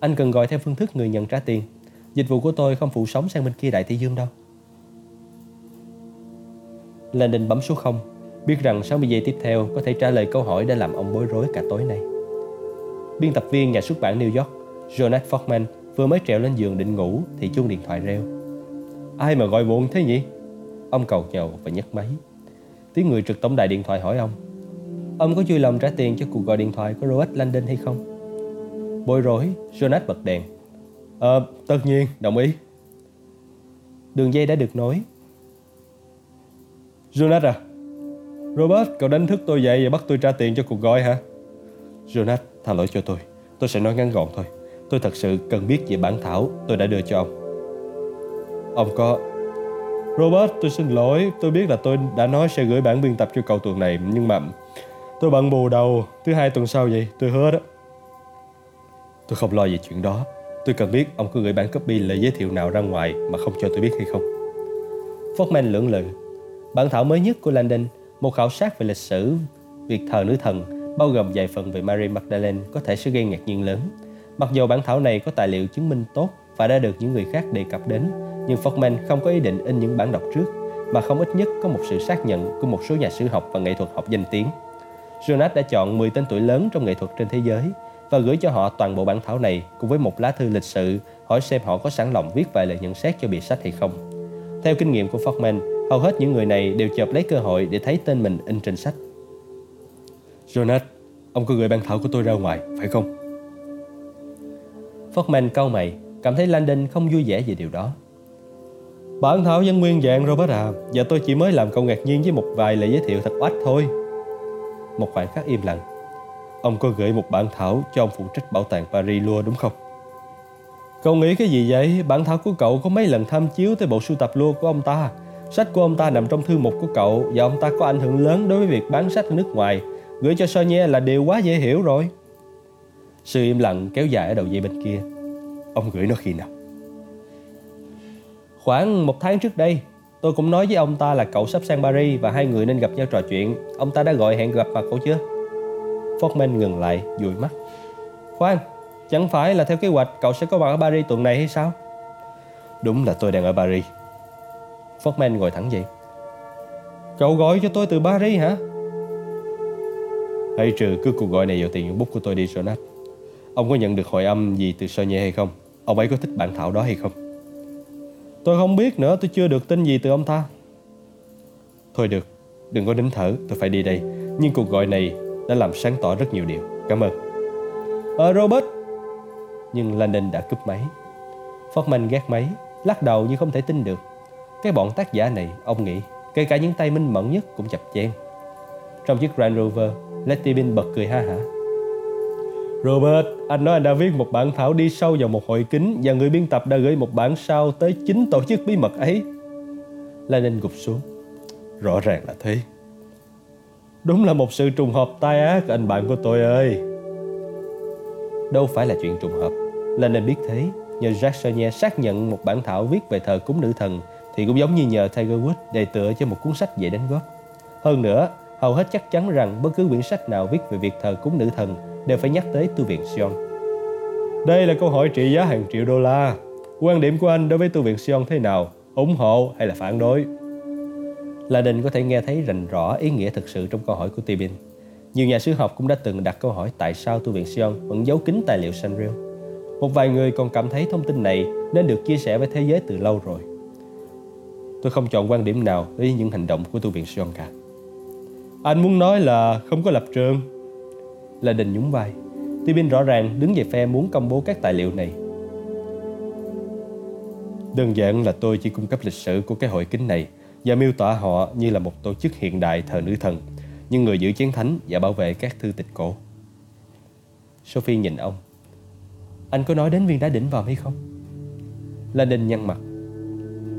Anh cần gọi theo phương thức người nhận trả tiền. Dịch vụ của tôi không phụ sóng sang bên kia Đại Tây Dương đâu. Landon bấm số 0 biết rằng 60 giây tiếp theo có thể trả lời câu hỏi đã làm ông bối rối cả tối nay. Biên tập viên nhà xuất bản New York, Jonathan Forman vừa mới trèo lên giường định ngủ thì chuông điện thoại reo. Ai mà gọi muộn thế nhỉ? Ông cầu nhầu và nhấc máy. Tiếng người trực tổng đài điện thoại hỏi ông Ông có vui lòng trả tiền cho cuộc gọi điện thoại của Robert Landon hay không? Bối rối, Jonathan bật đèn. Ờ, tất nhiên, đồng ý. Đường dây đã được nối. Jonathan à, Robert, cậu đánh thức tôi dậy và bắt tôi trả tiền cho cuộc gọi hả? Jonas, tha lỗi cho tôi. Tôi sẽ nói ngắn gọn thôi. Tôi thật sự cần biết về bản thảo tôi đã đưa cho ông. Ông có... Robert, tôi xin lỗi. Tôi biết là tôi đã nói sẽ gửi bản biên tập cho cậu tuần này. Nhưng mà tôi bận bù đầu. Thứ hai tuần sau vậy. Tôi hứa đó. Tôi không lo về chuyện đó. Tôi cần biết ông có gửi bản copy lời giới thiệu nào ra ngoài mà không cho tôi biết hay không. Fortman lưỡng lự. Bản thảo mới nhất của Landon một khảo sát về lịch sử việc thờ nữ thần bao gồm vài phần về Mary Magdalene có thể sẽ gây ngạc nhiên lớn. Mặc dù bản thảo này có tài liệu chứng minh tốt và đã được những người khác đề cập đến, nhưng Fortman không có ý định in những bản đọc trước, mà không ít nhất có một sự xác nhận của một số nhà sử học và nghệ thuật học danh tiếng. Jonas đã chọn 10 tên tuổi lớn trong nghệ thuật trên thế giới và gửi cho họ toàn bộ bản thảo này cùng với một lá thư lịch sự hỏi xem họ có sẵn lòng viết vài lời nhận xét cho bìa sách hay không. Theo kinh nghiệm của Fortman, Hầu hết những người này đều chợp lấy cơ hội để thấy tên mình in trên sách. Jonas, ông có gửi bản thảo của tôi ra ngoài, phải không? Fortman cau mày, cảm thấy Landon không vui vẻ về điều đó. Bản thảo vẫn nguyên dạng Robert à Và tôi chỉ mới làm cậu ngạc nhiên với một vài lời giới thiệu thật oách thôi Một khoảnh khắc im lặng Ông có gửi một bản thảo cho ông phụ trách bảo tàng Paris Lua đúng không? Cậu nghĩ cái gì vậy? Bản thảo của cậu có mấy lần tham chiếu tới bộ sưu tập Lua của ông ta Sách của ông ta nằm trong thư mục của cậu Và ông ta có ảnh hưởng lớn đối với việc bán sách ở nước ngoài Gửi cho Sonia là điều quá dễ hiểu rồi Sự im lặng kéo dài ở đầu dây bên kia Ông gửi nó khi nào? Khoảng một tháng trước đây, tôi cũng nói với ông ta là cậu sắp sang Paris và hai người nên gặp nhau trò chuyện. Ông ta đã gọi hẹn gặp mặt cậu chưa? Fortman ngừng lại, dụi mắt. Khoan, chẳng phải là theo kế hoạch cậu sẽ có mặt ở Paris tuần này hay sao? Đúng là tôi đang ở Paris. Fortman ngồi thẳng dậy. Cậu gọi cho tôi từ Paris hả? Hãy trừ cứ cuộc gọi này vào tiền bút của tôi đi Jonas Ông có nhận được hồi âm gì từ Sonia hay không? Ông ấy có thích bản thảo đó hay không? Tôi không biết nữa, tôi chưa được tin gì từ ông ta. Thôi được, đừng có nín thở, tôi phải đi đây. Nhưng cuộc gọi này đã làm sáng tỏ rất nhiều điều. Cảm ơn. Ờ, Robert. Nhưng Landon đã cúp máy. Fortman gác máy, lắc đầu như không thể tin được. Cái bọn tác giả này, ông nghĩ, kể cả những tay minh mẫn nhất cũng chập chen. Trong chiếc Grand Rover, Letty Bin bật cười ha hả. Robert, anh nói anh đã viết một bản thảo đi sâu vào một hội kính và người biên tập đã gửi một bản sao tới chính tổ chức bí mật ấy. Lenin gục xuống. Rõ ràng là thế. Đúng là một sự trùng hợp tai ác anh bạn của tôi ơi. Đâu phải là chuyện trùng hợp. Lenin biết thế, nhờ Jacques xác nhận một bản thảo viết về thờ cúng nữ thần thì cũng giống như nhờ Tiger Woods đề tựa cho một cuốn sách dễ đánh góp. Hơn nữa, hầu hết chắc chắn rằng bất cứ quyển sách nào viết về việc thờ cúng nữ thần đều phải nhắc tới tu viện Sion. Đây là câu hỏi trị giá hàng triệu đô la. Quan điểm của anh đối với tu viện Sion thế nào? ủng hộ hay là phản đối? La Đình có thể nghe thấy rành rõ ý nghĩa thực sự trong câu hỏi của Tibin. Nhiều nhà sử học cũng đã từng đặt câu hỏi tại sao tu viện Sion vẫn giấu kín tài liệu Sanrio. Một vài người còn cảm thấy thông tin này nên được chia sẻ với thế giới từ lâu rồi. Tôi không chọn quan điểm nào với những hành động của tu viện Sion cả. Anh muốn nói là không có lập trường là đình nhún vai. Tibin rõ ràng đứng về phe muốn công bố các tài liệu này. Đơn giản là tôi chỉ cung cấp lịch sử của cái hội kính này và miêu tả họ như là một tổ chức hiện đại thờ nữ thần, nhưng người giữ chén thánh và bảo vệ các thư tịch cổ. Sophie nhìn ông. Anh có nói đến viên đá đỉnh vòm hay không? La Đình nhăn mặt.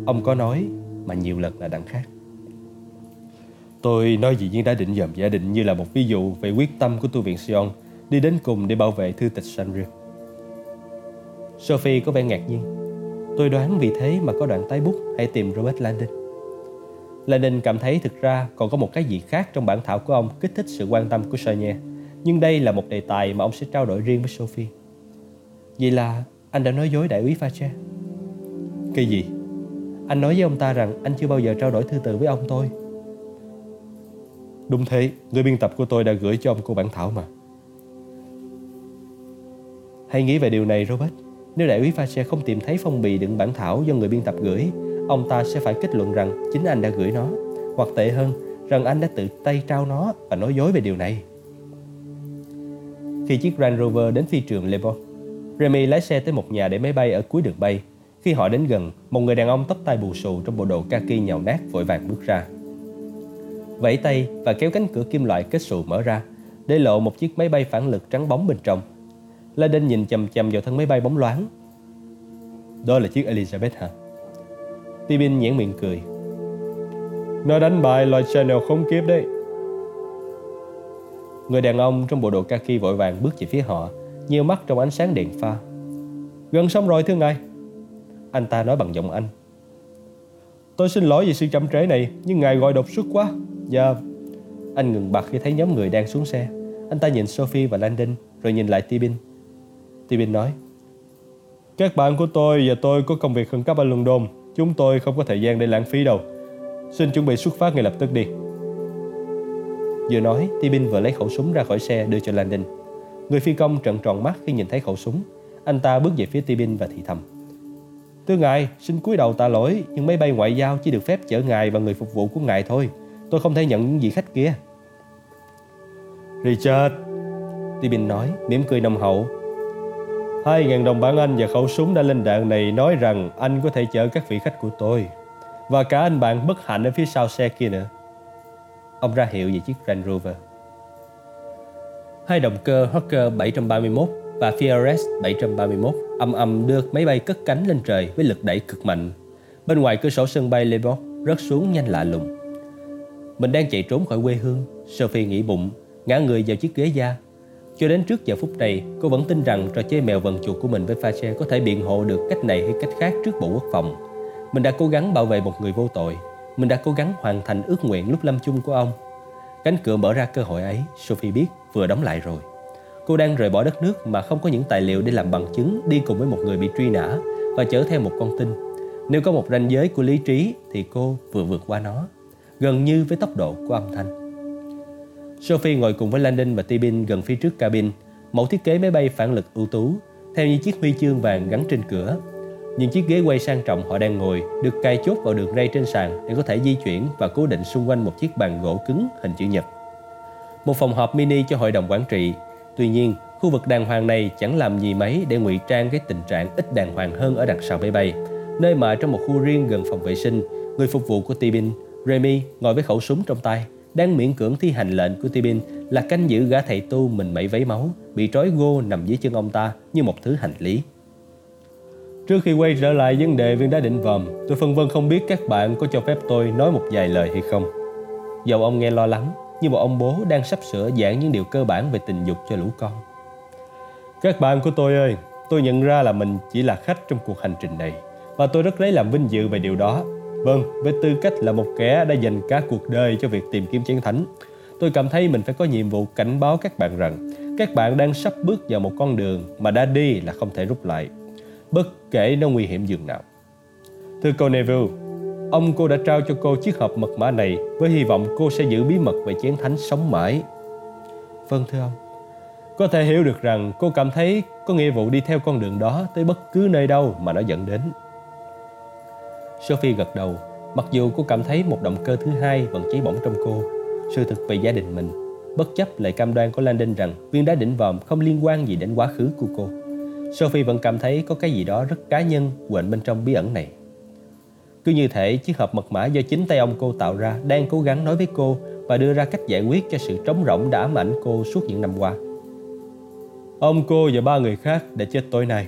Ông có nói mà nhiều lần là đằng khác. Tôi nói gì nhiên đã định dòm giả định như là một ví dụ về quyết tâm của tu viện Sion, đi đến cùng để bảo vệ thư tịch Sanrio. Sophie có vẻ ngạc nhiên. Tôi đoán vì thế mà có đoạn tái bút hay tìm Robert Landon. Landon cảm thấy thực ra còn có một cái gì khác trong bản thảo của ông kích thích sự quan tâm của Sonia. Nhưng đây là một đề tài mà ông sẽ trao đổi riêng với Sophie. Vậy là anh đã nói dối đại úy Facha. Cái gì? Anh nói với ông ta rằng anh chưa bao giờ trao đổi thư từ với ông tôi Đúng thế, người biên tập của tôi đã gửi cho ông cô bản thảo mà. Hãy nghĩ về điều này Robert. Nếu đại úy Fache không tìm thấy phong bì đựng bản thảo do người biên tập gửi, ông ta sẽ phải kết luận rằng chính anh đã gửi nó, hoặc tệ hơn, rằng anh đã tự tay trao nó và nói dối về điều này. Khi chiếc Range Rover đến phi trường Le Bon, Remy lái xe tới một nhà để máy bay ở cuối đường bay. Khi họ đến gần, một người đàn ông tóc tai bù xù trong bộ đồ kaki nhàu nát vội vàng bước ra vẫy tay và kéo cánh cửa kim loại kết sụ mở ra, để lộ một chiếc máy bay phản lực trắng bóng bên trong. La Đinh nhìn chầm chầm vào thân máy bay bóng loáng. Đó là chiếc Elizabeth hả? Tibin nhãn miệng cười. Nó đánh bại loại Chanel không kiếp đấy. Người đàn ông trong bộ đồ kaki vội vàng bước về phía họ, nhiều mắt trong ánh sáng đèn pha. Gần xong rồi thưa ngài. Anh ta nói bằng giọng Anh. Tôi xin lỗi vì sự chậm trễ này, nhưng ngài gọi đột xuất quá. Dạ. Anh ngừng bặt khi thấy nhóm người đang xuống xe. Anh ta nhìn Sophie và Landon Rồi nhìn lại Tibin. Tibin nói Các bạn của tôi và tôi có công việc khẩn cấp ở London. Chúng tôi không có thời gian để lãng phí đâu. Xin chuẩn bị xuất phát ngay lập tức đi. Vừa nói Tibin vừa lấy khẩu súng ra khỏi xe đưa cho Landon. Người phi công trợn tròn mắt khi nhìn thấy khẩu súng. Anh ta bước về phía Tibin và thì thầm Thưa ngài, xin cúi đầu tạ lỗi Nhưng máy bay ngoại giao chỉ được phép chở ngài và người phục vụ của ngài thôi. Tôi không thể nhận những vị khách kia. Richard Tibin nói mỉm cười nồng hậu. Hai ngàn đồng bản Anh và khẩu súng đã lên đạn này nói rằng anh có thể chở các vị khách của tôi. Và cả anh bạn bất hạnh ở phía sau xe kia nữa. Ông ra hiệu về chiếc Range Rover. Hai động cơ Hawker 731 và FRS 731 âm âm đưa máy bay cất cánh lên trời với lực đẩy cực mạnh. Bên ngoài cửa sổ sân bay Lebot rớt xuống nhanh lạ lùng. Mình đang chạy trốn khỏi quê hương, Sophie nghĩ bụng, ngã người vào chiếc ghế da. Cho đến trước giờ phút này, cô vẫn tin rằng trò chơi mèo vần chuột của mình với Fache có thể biện hộ được cách này hay cách khác trước Bộ Quốc phòng. Mình đã cố gắng bảo vệ một người vô tội. Mình đã cố gắng hoàn thành ước nguyện lúc lâm chung của ông. Cánh cửa mở ra cơ hội ấy, Sophie biết vừa đóng lại rồi. Cô đang rời bỏ đất nước mà không có những tài liệu để làm bằng chứng đi cùng với một người bị truy nã và chở theo một con tin. Nếu có một ranh giới của lý trí thì cô vừa vượt qua nó, gần như với tốc độ của âm thanh. Sophie ngồi cùng với Landon và Tibin gần phía trước cabin, mẫu thiết kế máy bay phản lực ưu tú, theo như chiếc huy chương vàng gắn trên cửa. Những chiếc ghế quay sang trọng họ đang ngồi được cài chốt vào đường ray trên sàn để có thể di chuyển và cố định xung quanh một chiếc bàn gỗ cứng hình chữ nhật. Một phòng họp mini cho hội đồng quản trị. Tuy nhiên, khu vực đàng hoàng này chẳng làm gì mấy để ngụy trang cái tình trạng ít đàng hoàng hơn ở đằng sau máy bay, nơi mà trong một khu riêng gần phòng vệ sinh, người phục vụ của Tibin, Remy ngồi với khẩu súng trong tay, đang miễn cưỡng thi hành lệnh của Tibin là canh giữ gã thầy tu mình mẩy váy máu, bị trói gô nằm dưới chân ông ta như một thứ hành lý. Trước khi quay trở lại vấn đề viên đá định vòm, tôi phân vân không biết các bạn có cho phép tôi nói một vài lời hay không. Dầu ông nghe lo lắng, như một ông bố đang sắp sửa giảng những điều cơ bản về tình dục cho lũ con. Các bạn của tôi ơi, tôi nhận ra là mình chỉ là khách trong cuộc hành trình này và tôi rất lấy làm vinh dự về điều đó. Vâng, với tư cách là một kẻ đã dành cả cuộc đời cho việc tìm kiếm chiến thánh, tôi cảm thấy mình phải có nhiệm vụ cảnh báo các bạn rằng các bạn đang sắp bước vào một con đường mà đã đi là không thể rút lại, bất kể nó nguy hiểm dường nào. Thưa cô Neville, ông cô đã trao cho cô chiếc hộp mật mã này với hy vọng cô sẽ giữ bí mật về chén thánh sống mãi. Vâng thưa ông. Có thể hiểu được rằng cô cảm thấy có nghĩa vụ đi theo con đường đó tới bất cứ nơi đâu mà nó dẫn đến. Sophie gật đầu, mặc dù cô cảm thấy một động cơ thứ hai vẫn cháy bỏng trong cô, sự thực về gia đình mình, bất chấp lời cam đoan của Landon rằng viên đá đỉnh vòm không liên quan gì đến quá khứ của cô. Sophie vẫn cảm thấy có cái gì đó rất cá nhân quện bên trong bí ẩn này. Cứ như thể chiếc hộp mật mã do chính tay ông cô tạo ra đang cố gắng nói với cô và đưa ra cách giải quyết cho sự trống rỗng đã ám ảnh cô suốt những năm qua. Ông cô và ba người khác đã chết tối nay.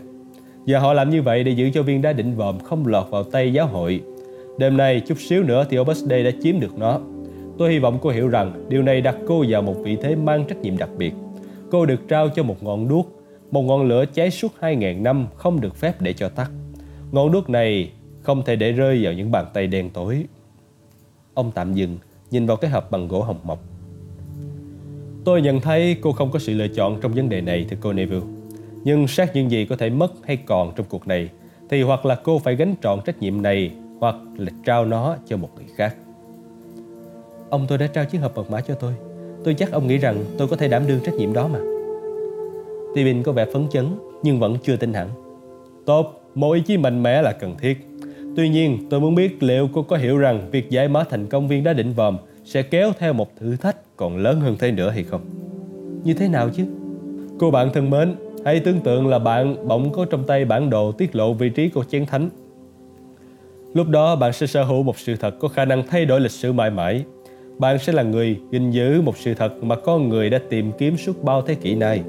Và họ làm như vậy để giữ cho viên đá định vòm không lọt vào tay giáo hội. Đêm nay chút xíu nữa thì Opus Dei đã chiếm được nó. Tôi hy vọng cô hiểu rằng điều này đặt cô vào một vị thế mang trách nhiệm đặc biệt. Cô được trao cho một ngọn đuốc, một ngọn lửa cháy suốt 2.000 năm không được phép để cho tắt. Ngọn đuốc này không thể để rơi vào những bàn tay đen tối. Ông tạm dừng, nhìn vào cái hộp bằng gỗ hồng mộc. Tôi nhận thấy cô không có sự lựa chọn trong vấn đề này thưa cô Neville. Nhưng sát những gì có thể mất hay còn trong cuộc này thì hoặc là cô phải gánh trọn trách nhiệm này hoặc là trao nó cho một người khác. Ông tôi đã trao chiếc hộp mật mã cho tôi. Tôi chắc ông nghĩ rằng tôi có thể đảm đương trách nhiệm đó mà. Tibin có vẻ phấn chấn nhưng vẫn chưa tin hẳn. Tốt, một ý chí mạnh mẽ là cần thiết. Tuy nhiên, tôi muốn biết liệu cô có hiểu rằng việc giải mã thành công viên đá định vòm sẽ kéo theo một thử thách còn lớn hơn thế nữa hay không? Như thế nào chứ? Cô bạn thân mến, hãy tưởng tượng là bạn bỗng có trong tay bản đồ tiết lộ vị trí của chén thánh. Lúc đó bạn sẽ sở hữu một sự thật có khả năng thay đổi lịch sử mãi mãi. Bạn sẽ là người gìn giữ một sự thật mà con người đã tìm kiếm suốt bao thế kỷ nay.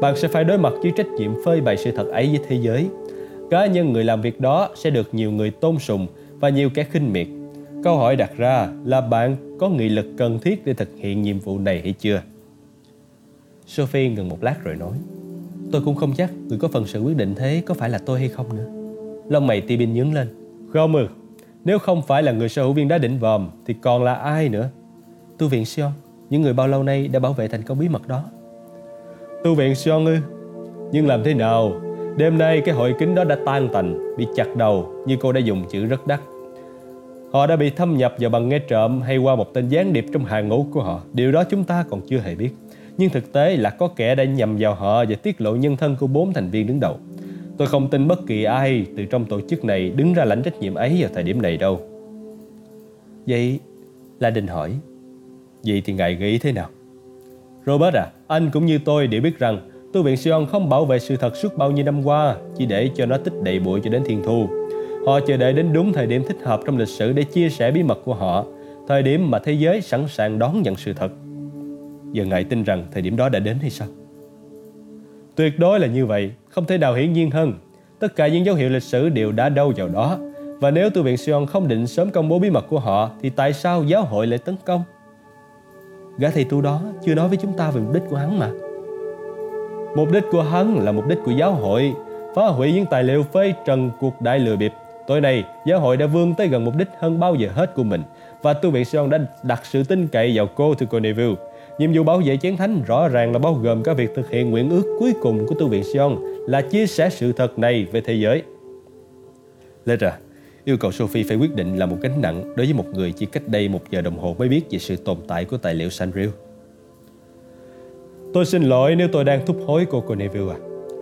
Bạn sẽ phải đối mặt với trách nhiệm phơi bày sự thật ấy với thế giới. Cá nhân người làm việc đó sẽ được nhiều người tôn sùng và nhiều kẻ khinh miệt. Câu hỏi đặt ra là bạn có nghị lực cần thiết để thực hiện nhiệm vụ này hay chưa? Sophie ngừng một lát rồi nói, Tôi cũng không chắc người có phần sự quyết định thế có phải là tôi hay không nữa Lông mày Tibin nhướng lên, Không ư, Nếu không phải là người sở hữu viên đá đỉnh vòm Thì còn là ai nữa Tu viện Sion, Những người bao lâu nay đã bảo vệ thành công bí mật đó Tu viện Sion ư, Nhưng làm thế nào Đêm nay cái hội kính đó đã tan tành Bị chặt đầu như cô đã dùng chữ rất đắt Họ đã bị thâm nhập vào bằng nghe trộm hay qua một tên gián điệp trong hàng ngũ của họ. Điều đó chúng ta còn chưa hề biết. Nhưng thực tế là có kẻ đã nhầm vào họ và tiết lộ nhân thân của bốn thành viên đứng đầu. Tôi không tin bất kỳ ai từ trong tổ chức này đứng ra lãnh trách nhiệm ấy vào thời điểm này đâu. Vậy, La Đình hỏi. Vậy thì ngài nghĩ thế nào? Robert à, anh cũng như tôi đều biết rằng tu viện Sion không bảo vệ sự thật suốt bao nhiêu năm qua chỉ để cho nó tích đầy bụi cho đến thiên thu. Họ chờ đợi đến đúng thời điểm thích hợp trong lịch sử để chia sẻ bí mật của họ, thời điểm mà thế giới sẵn sàng đón nhận sự thật. Giờ ngài tin rằng thời điểm đó đã đến hay sao? Tuyệt đối là như vậy, không thể nào hiển nhiên hơn. Tất cả những dấu hiệu lịch sử đều đã đâu vào đó. Và nếu tu viện Sion không định sớm công bố bí mật của họ, thì tại sao giáo hội lại tấn công? Gã thầy tu đó chưa nói với chúng ta về mục đích của hắn mà. Mục đích của hắn là mục đích của giáo hội, phá hủy những tài liệu phơi trần cuộc đại lừa bịp. Tối nay, giáo hội đã vươn tới gần mục đích hơn bao giờ hết của mình và tu viện Sion đã đặt sự tin cậy vào cô từ Neville Nhiệm vụ bảo vệ chén thánh rõ ràng là bao gồm cả việc thực hiện nguyện ước cuối cùng của tu viện Sion là chia sẻ sự thật này về thế giới. Lera, yêu cầu Sophie phải quyết định là một gánh nặng đối với một người chỉ cách đây một giờ đồng hồ mới biết về sự tồn tại của tài liệu Sanrio. Tôi xin lỗi nếu tôi đang thúc hối cô Corneville à.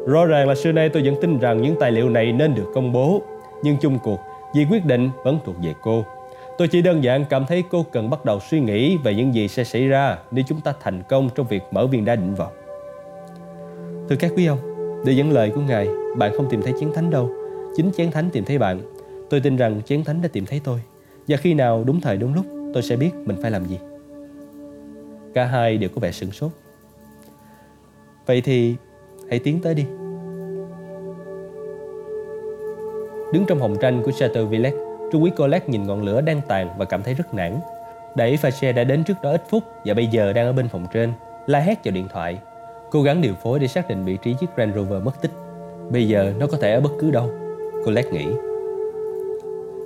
Rõ ràng là xưa nay tôi vẫn tin rằng những tài liệu này nên được công bố, nhưng chung cuộc, việc quyết định vẫn thuộc về cô. Tôi chỉ đơn giản cảm thấy cô cần bắt đầu suy nghĩ về những gì sẽ xảy ra nếu chúng ta thành công trong việc mở viên đá định vọng. Thưa các quý ông, để dẫn lời của Ngài, bạn không tìm thấy chiến thánh đâu. Chính chiến thánh tìm thấy bạn. Tôi tin rằng chiến thánh đã tìm thấy tôi. Và khi nào đúng thời đúng lúc, tôi sẽ biết mình phải làm gì. Cả hai đều có vẻ sửng sốt. Vậy thì hãy tiến tới đi. Đứng trong hồng tranh của Chateau Villette, Trung úy Colette nhìn ngọn lửa đang tàn và cảm thấy rất nản. Đẩy Fache đã đến trước đó ít phút và bây giờ đang ở bên phòng trên, la hét vào điện thoại. Cố gắng điều phối để xác định vị trí chiếc Range Rover mất tích. Bây giờ nó có thể ở bất cứ đâu, Colette nghĩ.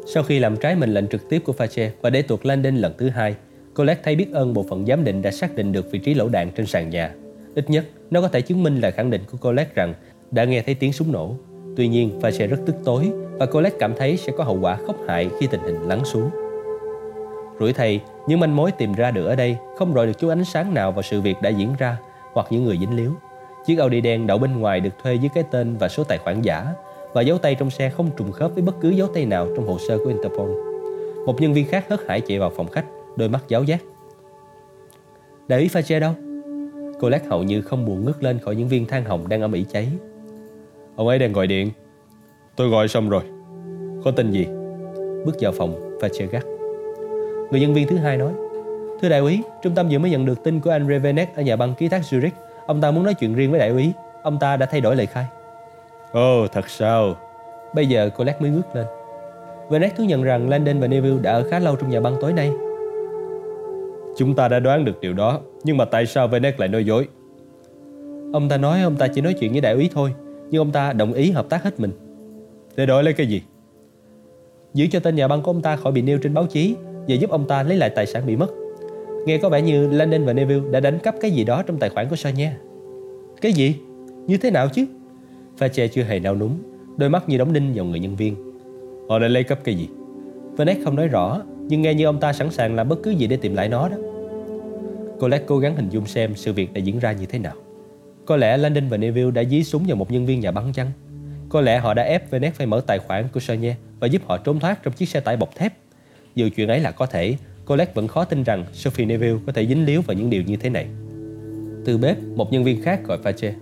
Sau khi làm trái mệnh lệnh trực tiếp của Fache và để tuột landing lần thứ hai, Colette thấy biết ơn bộ phận giám định đã xác định được vị trí lỗ đạn trên sàn nhà. Ít nhất, nó có thể chứng minh lời khẳng định của Colette rằng đã nghe thấy tiếng súng nổ. Tuy nhiên, Fache rất tức tối và Colette cảm thấy sẽ có hậu quả khốc hại khi tình hình lắng xuống. Rủi thầy, những manh mối tìm ra được ở đây không rọi được chút ánh sáng nào vào sự việc đã diễn ra hoặc những người dính líu. Chiếc Audi đen đậu bên ngoài được thuê dưới cái tên và số tài khoản giả và dấu tay trong xe không trùng khớp với bất cứ dấu tay nào trong hồ sơ của Interpol. Một nhân viên khác hớt hải chạy vào phòng khách, đôi mắt giáo giác. Đại úy Fache đâu? Colette hầu như không buồn ngước lên khỏi những viên than hồng đang ở Mỹ cháy. Ông ấy đang gọi điện Tôi gọi xong rồi Có tin gì Bước vào phòng và che gắt Người nhân viên thứ hai nói Thưa đại úy, trung tâm vừa mới nhận được tin của anh Revenet ở nhà băng ký thác Zurich. Ông ta muốn nói chuyện riêng với đại úy. Ông ta đã thay đổi lời khai. Ồ, oh, thật sao? Bây giờ Colette mới ngước lên. Venet thú nhận rằng Landon và Neville đã ở khá lâu trong nhà băng tối nay. Chúng ta đã đoán được điều đó, nhưng mà tại sao Venet lại nói dối? Ông ta nói ông ta chỉ nói chuyện với đại úy thôi, nhưng ông ta đồng ý hợp tác hết mình. Để đổi lấy cái gì? Giữ cho tên nhà băng của ông ta khỏi bị nêu trên báo chí và giúp ông ta lấy lại tài sản bị mất. Nghe có vẻ như Landon và Neville đã đánh cắp cái gì đó trong tài khoản của Sonia. Cái gì? Như thế nào chứ? Fache chưa hề nao núng, đôi mắt như đóng đinh vào người nhân viên. Họ đã lấy cắp cái gì? Vanek không nói rõ, nhưng nghe như ông ta sẵn sàng làm bất cứ gì để tìm lại nó đó. Colette cố gắng hình dung xem sự việc đã diễn ra như thế nào. Có lẽ Landon và Neville đã dí súng vào một nhân viên nhà băng chăng? Có lẽ họ đã ép Venet phải mở tài khoản của Sonia và giúp họ trốn thoát trong chiếc xe tải bọc thép. Dù chuyện ấy là có thể, Colette vẫn khó tin rằng Sophie Neville có thể dính líu vào những điều như thế này. Từ bếp, một nhân viên khác gọi Fache.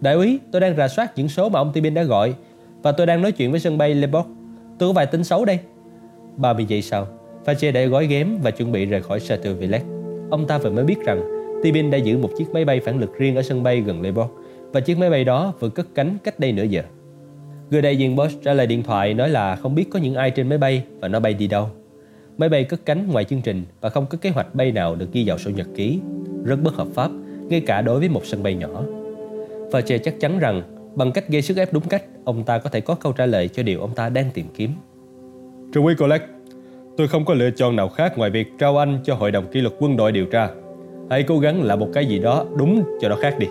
Đại úy, tôi đang rà soát những số mà ông Tibin đã gọi và tôi đang nói chuyện với sân bay Lebok. Tôi có vài tin xấu đây. 30 giây sau, Fache đã gói ghém và chuẩn bị rời khỏi Chateau Villette. Ông ta vừa mới biết rằng Tibin đã giữ một chiếc máy bay phản lực riêng ở sân bay gần Lebo và chiếc máy bay đó vừa cất cánh cách đây nửa giờ. Người đại diện Bosch trả lời điện thoại nói là không biết có những ai trên máy bay và nó bay đi đâu. Máy bay cất cánh ngoài chương trình và không có kế hoạch bay nào được ghi vào sổ nhật ký. Rất bất hợp pháp, ngay cả đối với một sân bay nhỏ. Và Fache chắc chắn rằng bằng cách gây sức ép đúng cách, ông ta có thể có câu trả lời cho điều ông ta đang tìm kiếm. Trung úy Colette, tôi không có lựa chọn nào khác ngoài việc trao anh cho Hội đồng kỷ luật quân đội điều tra. Hãy cố gắng làm một cái gì đó đúng cho nó khác đi.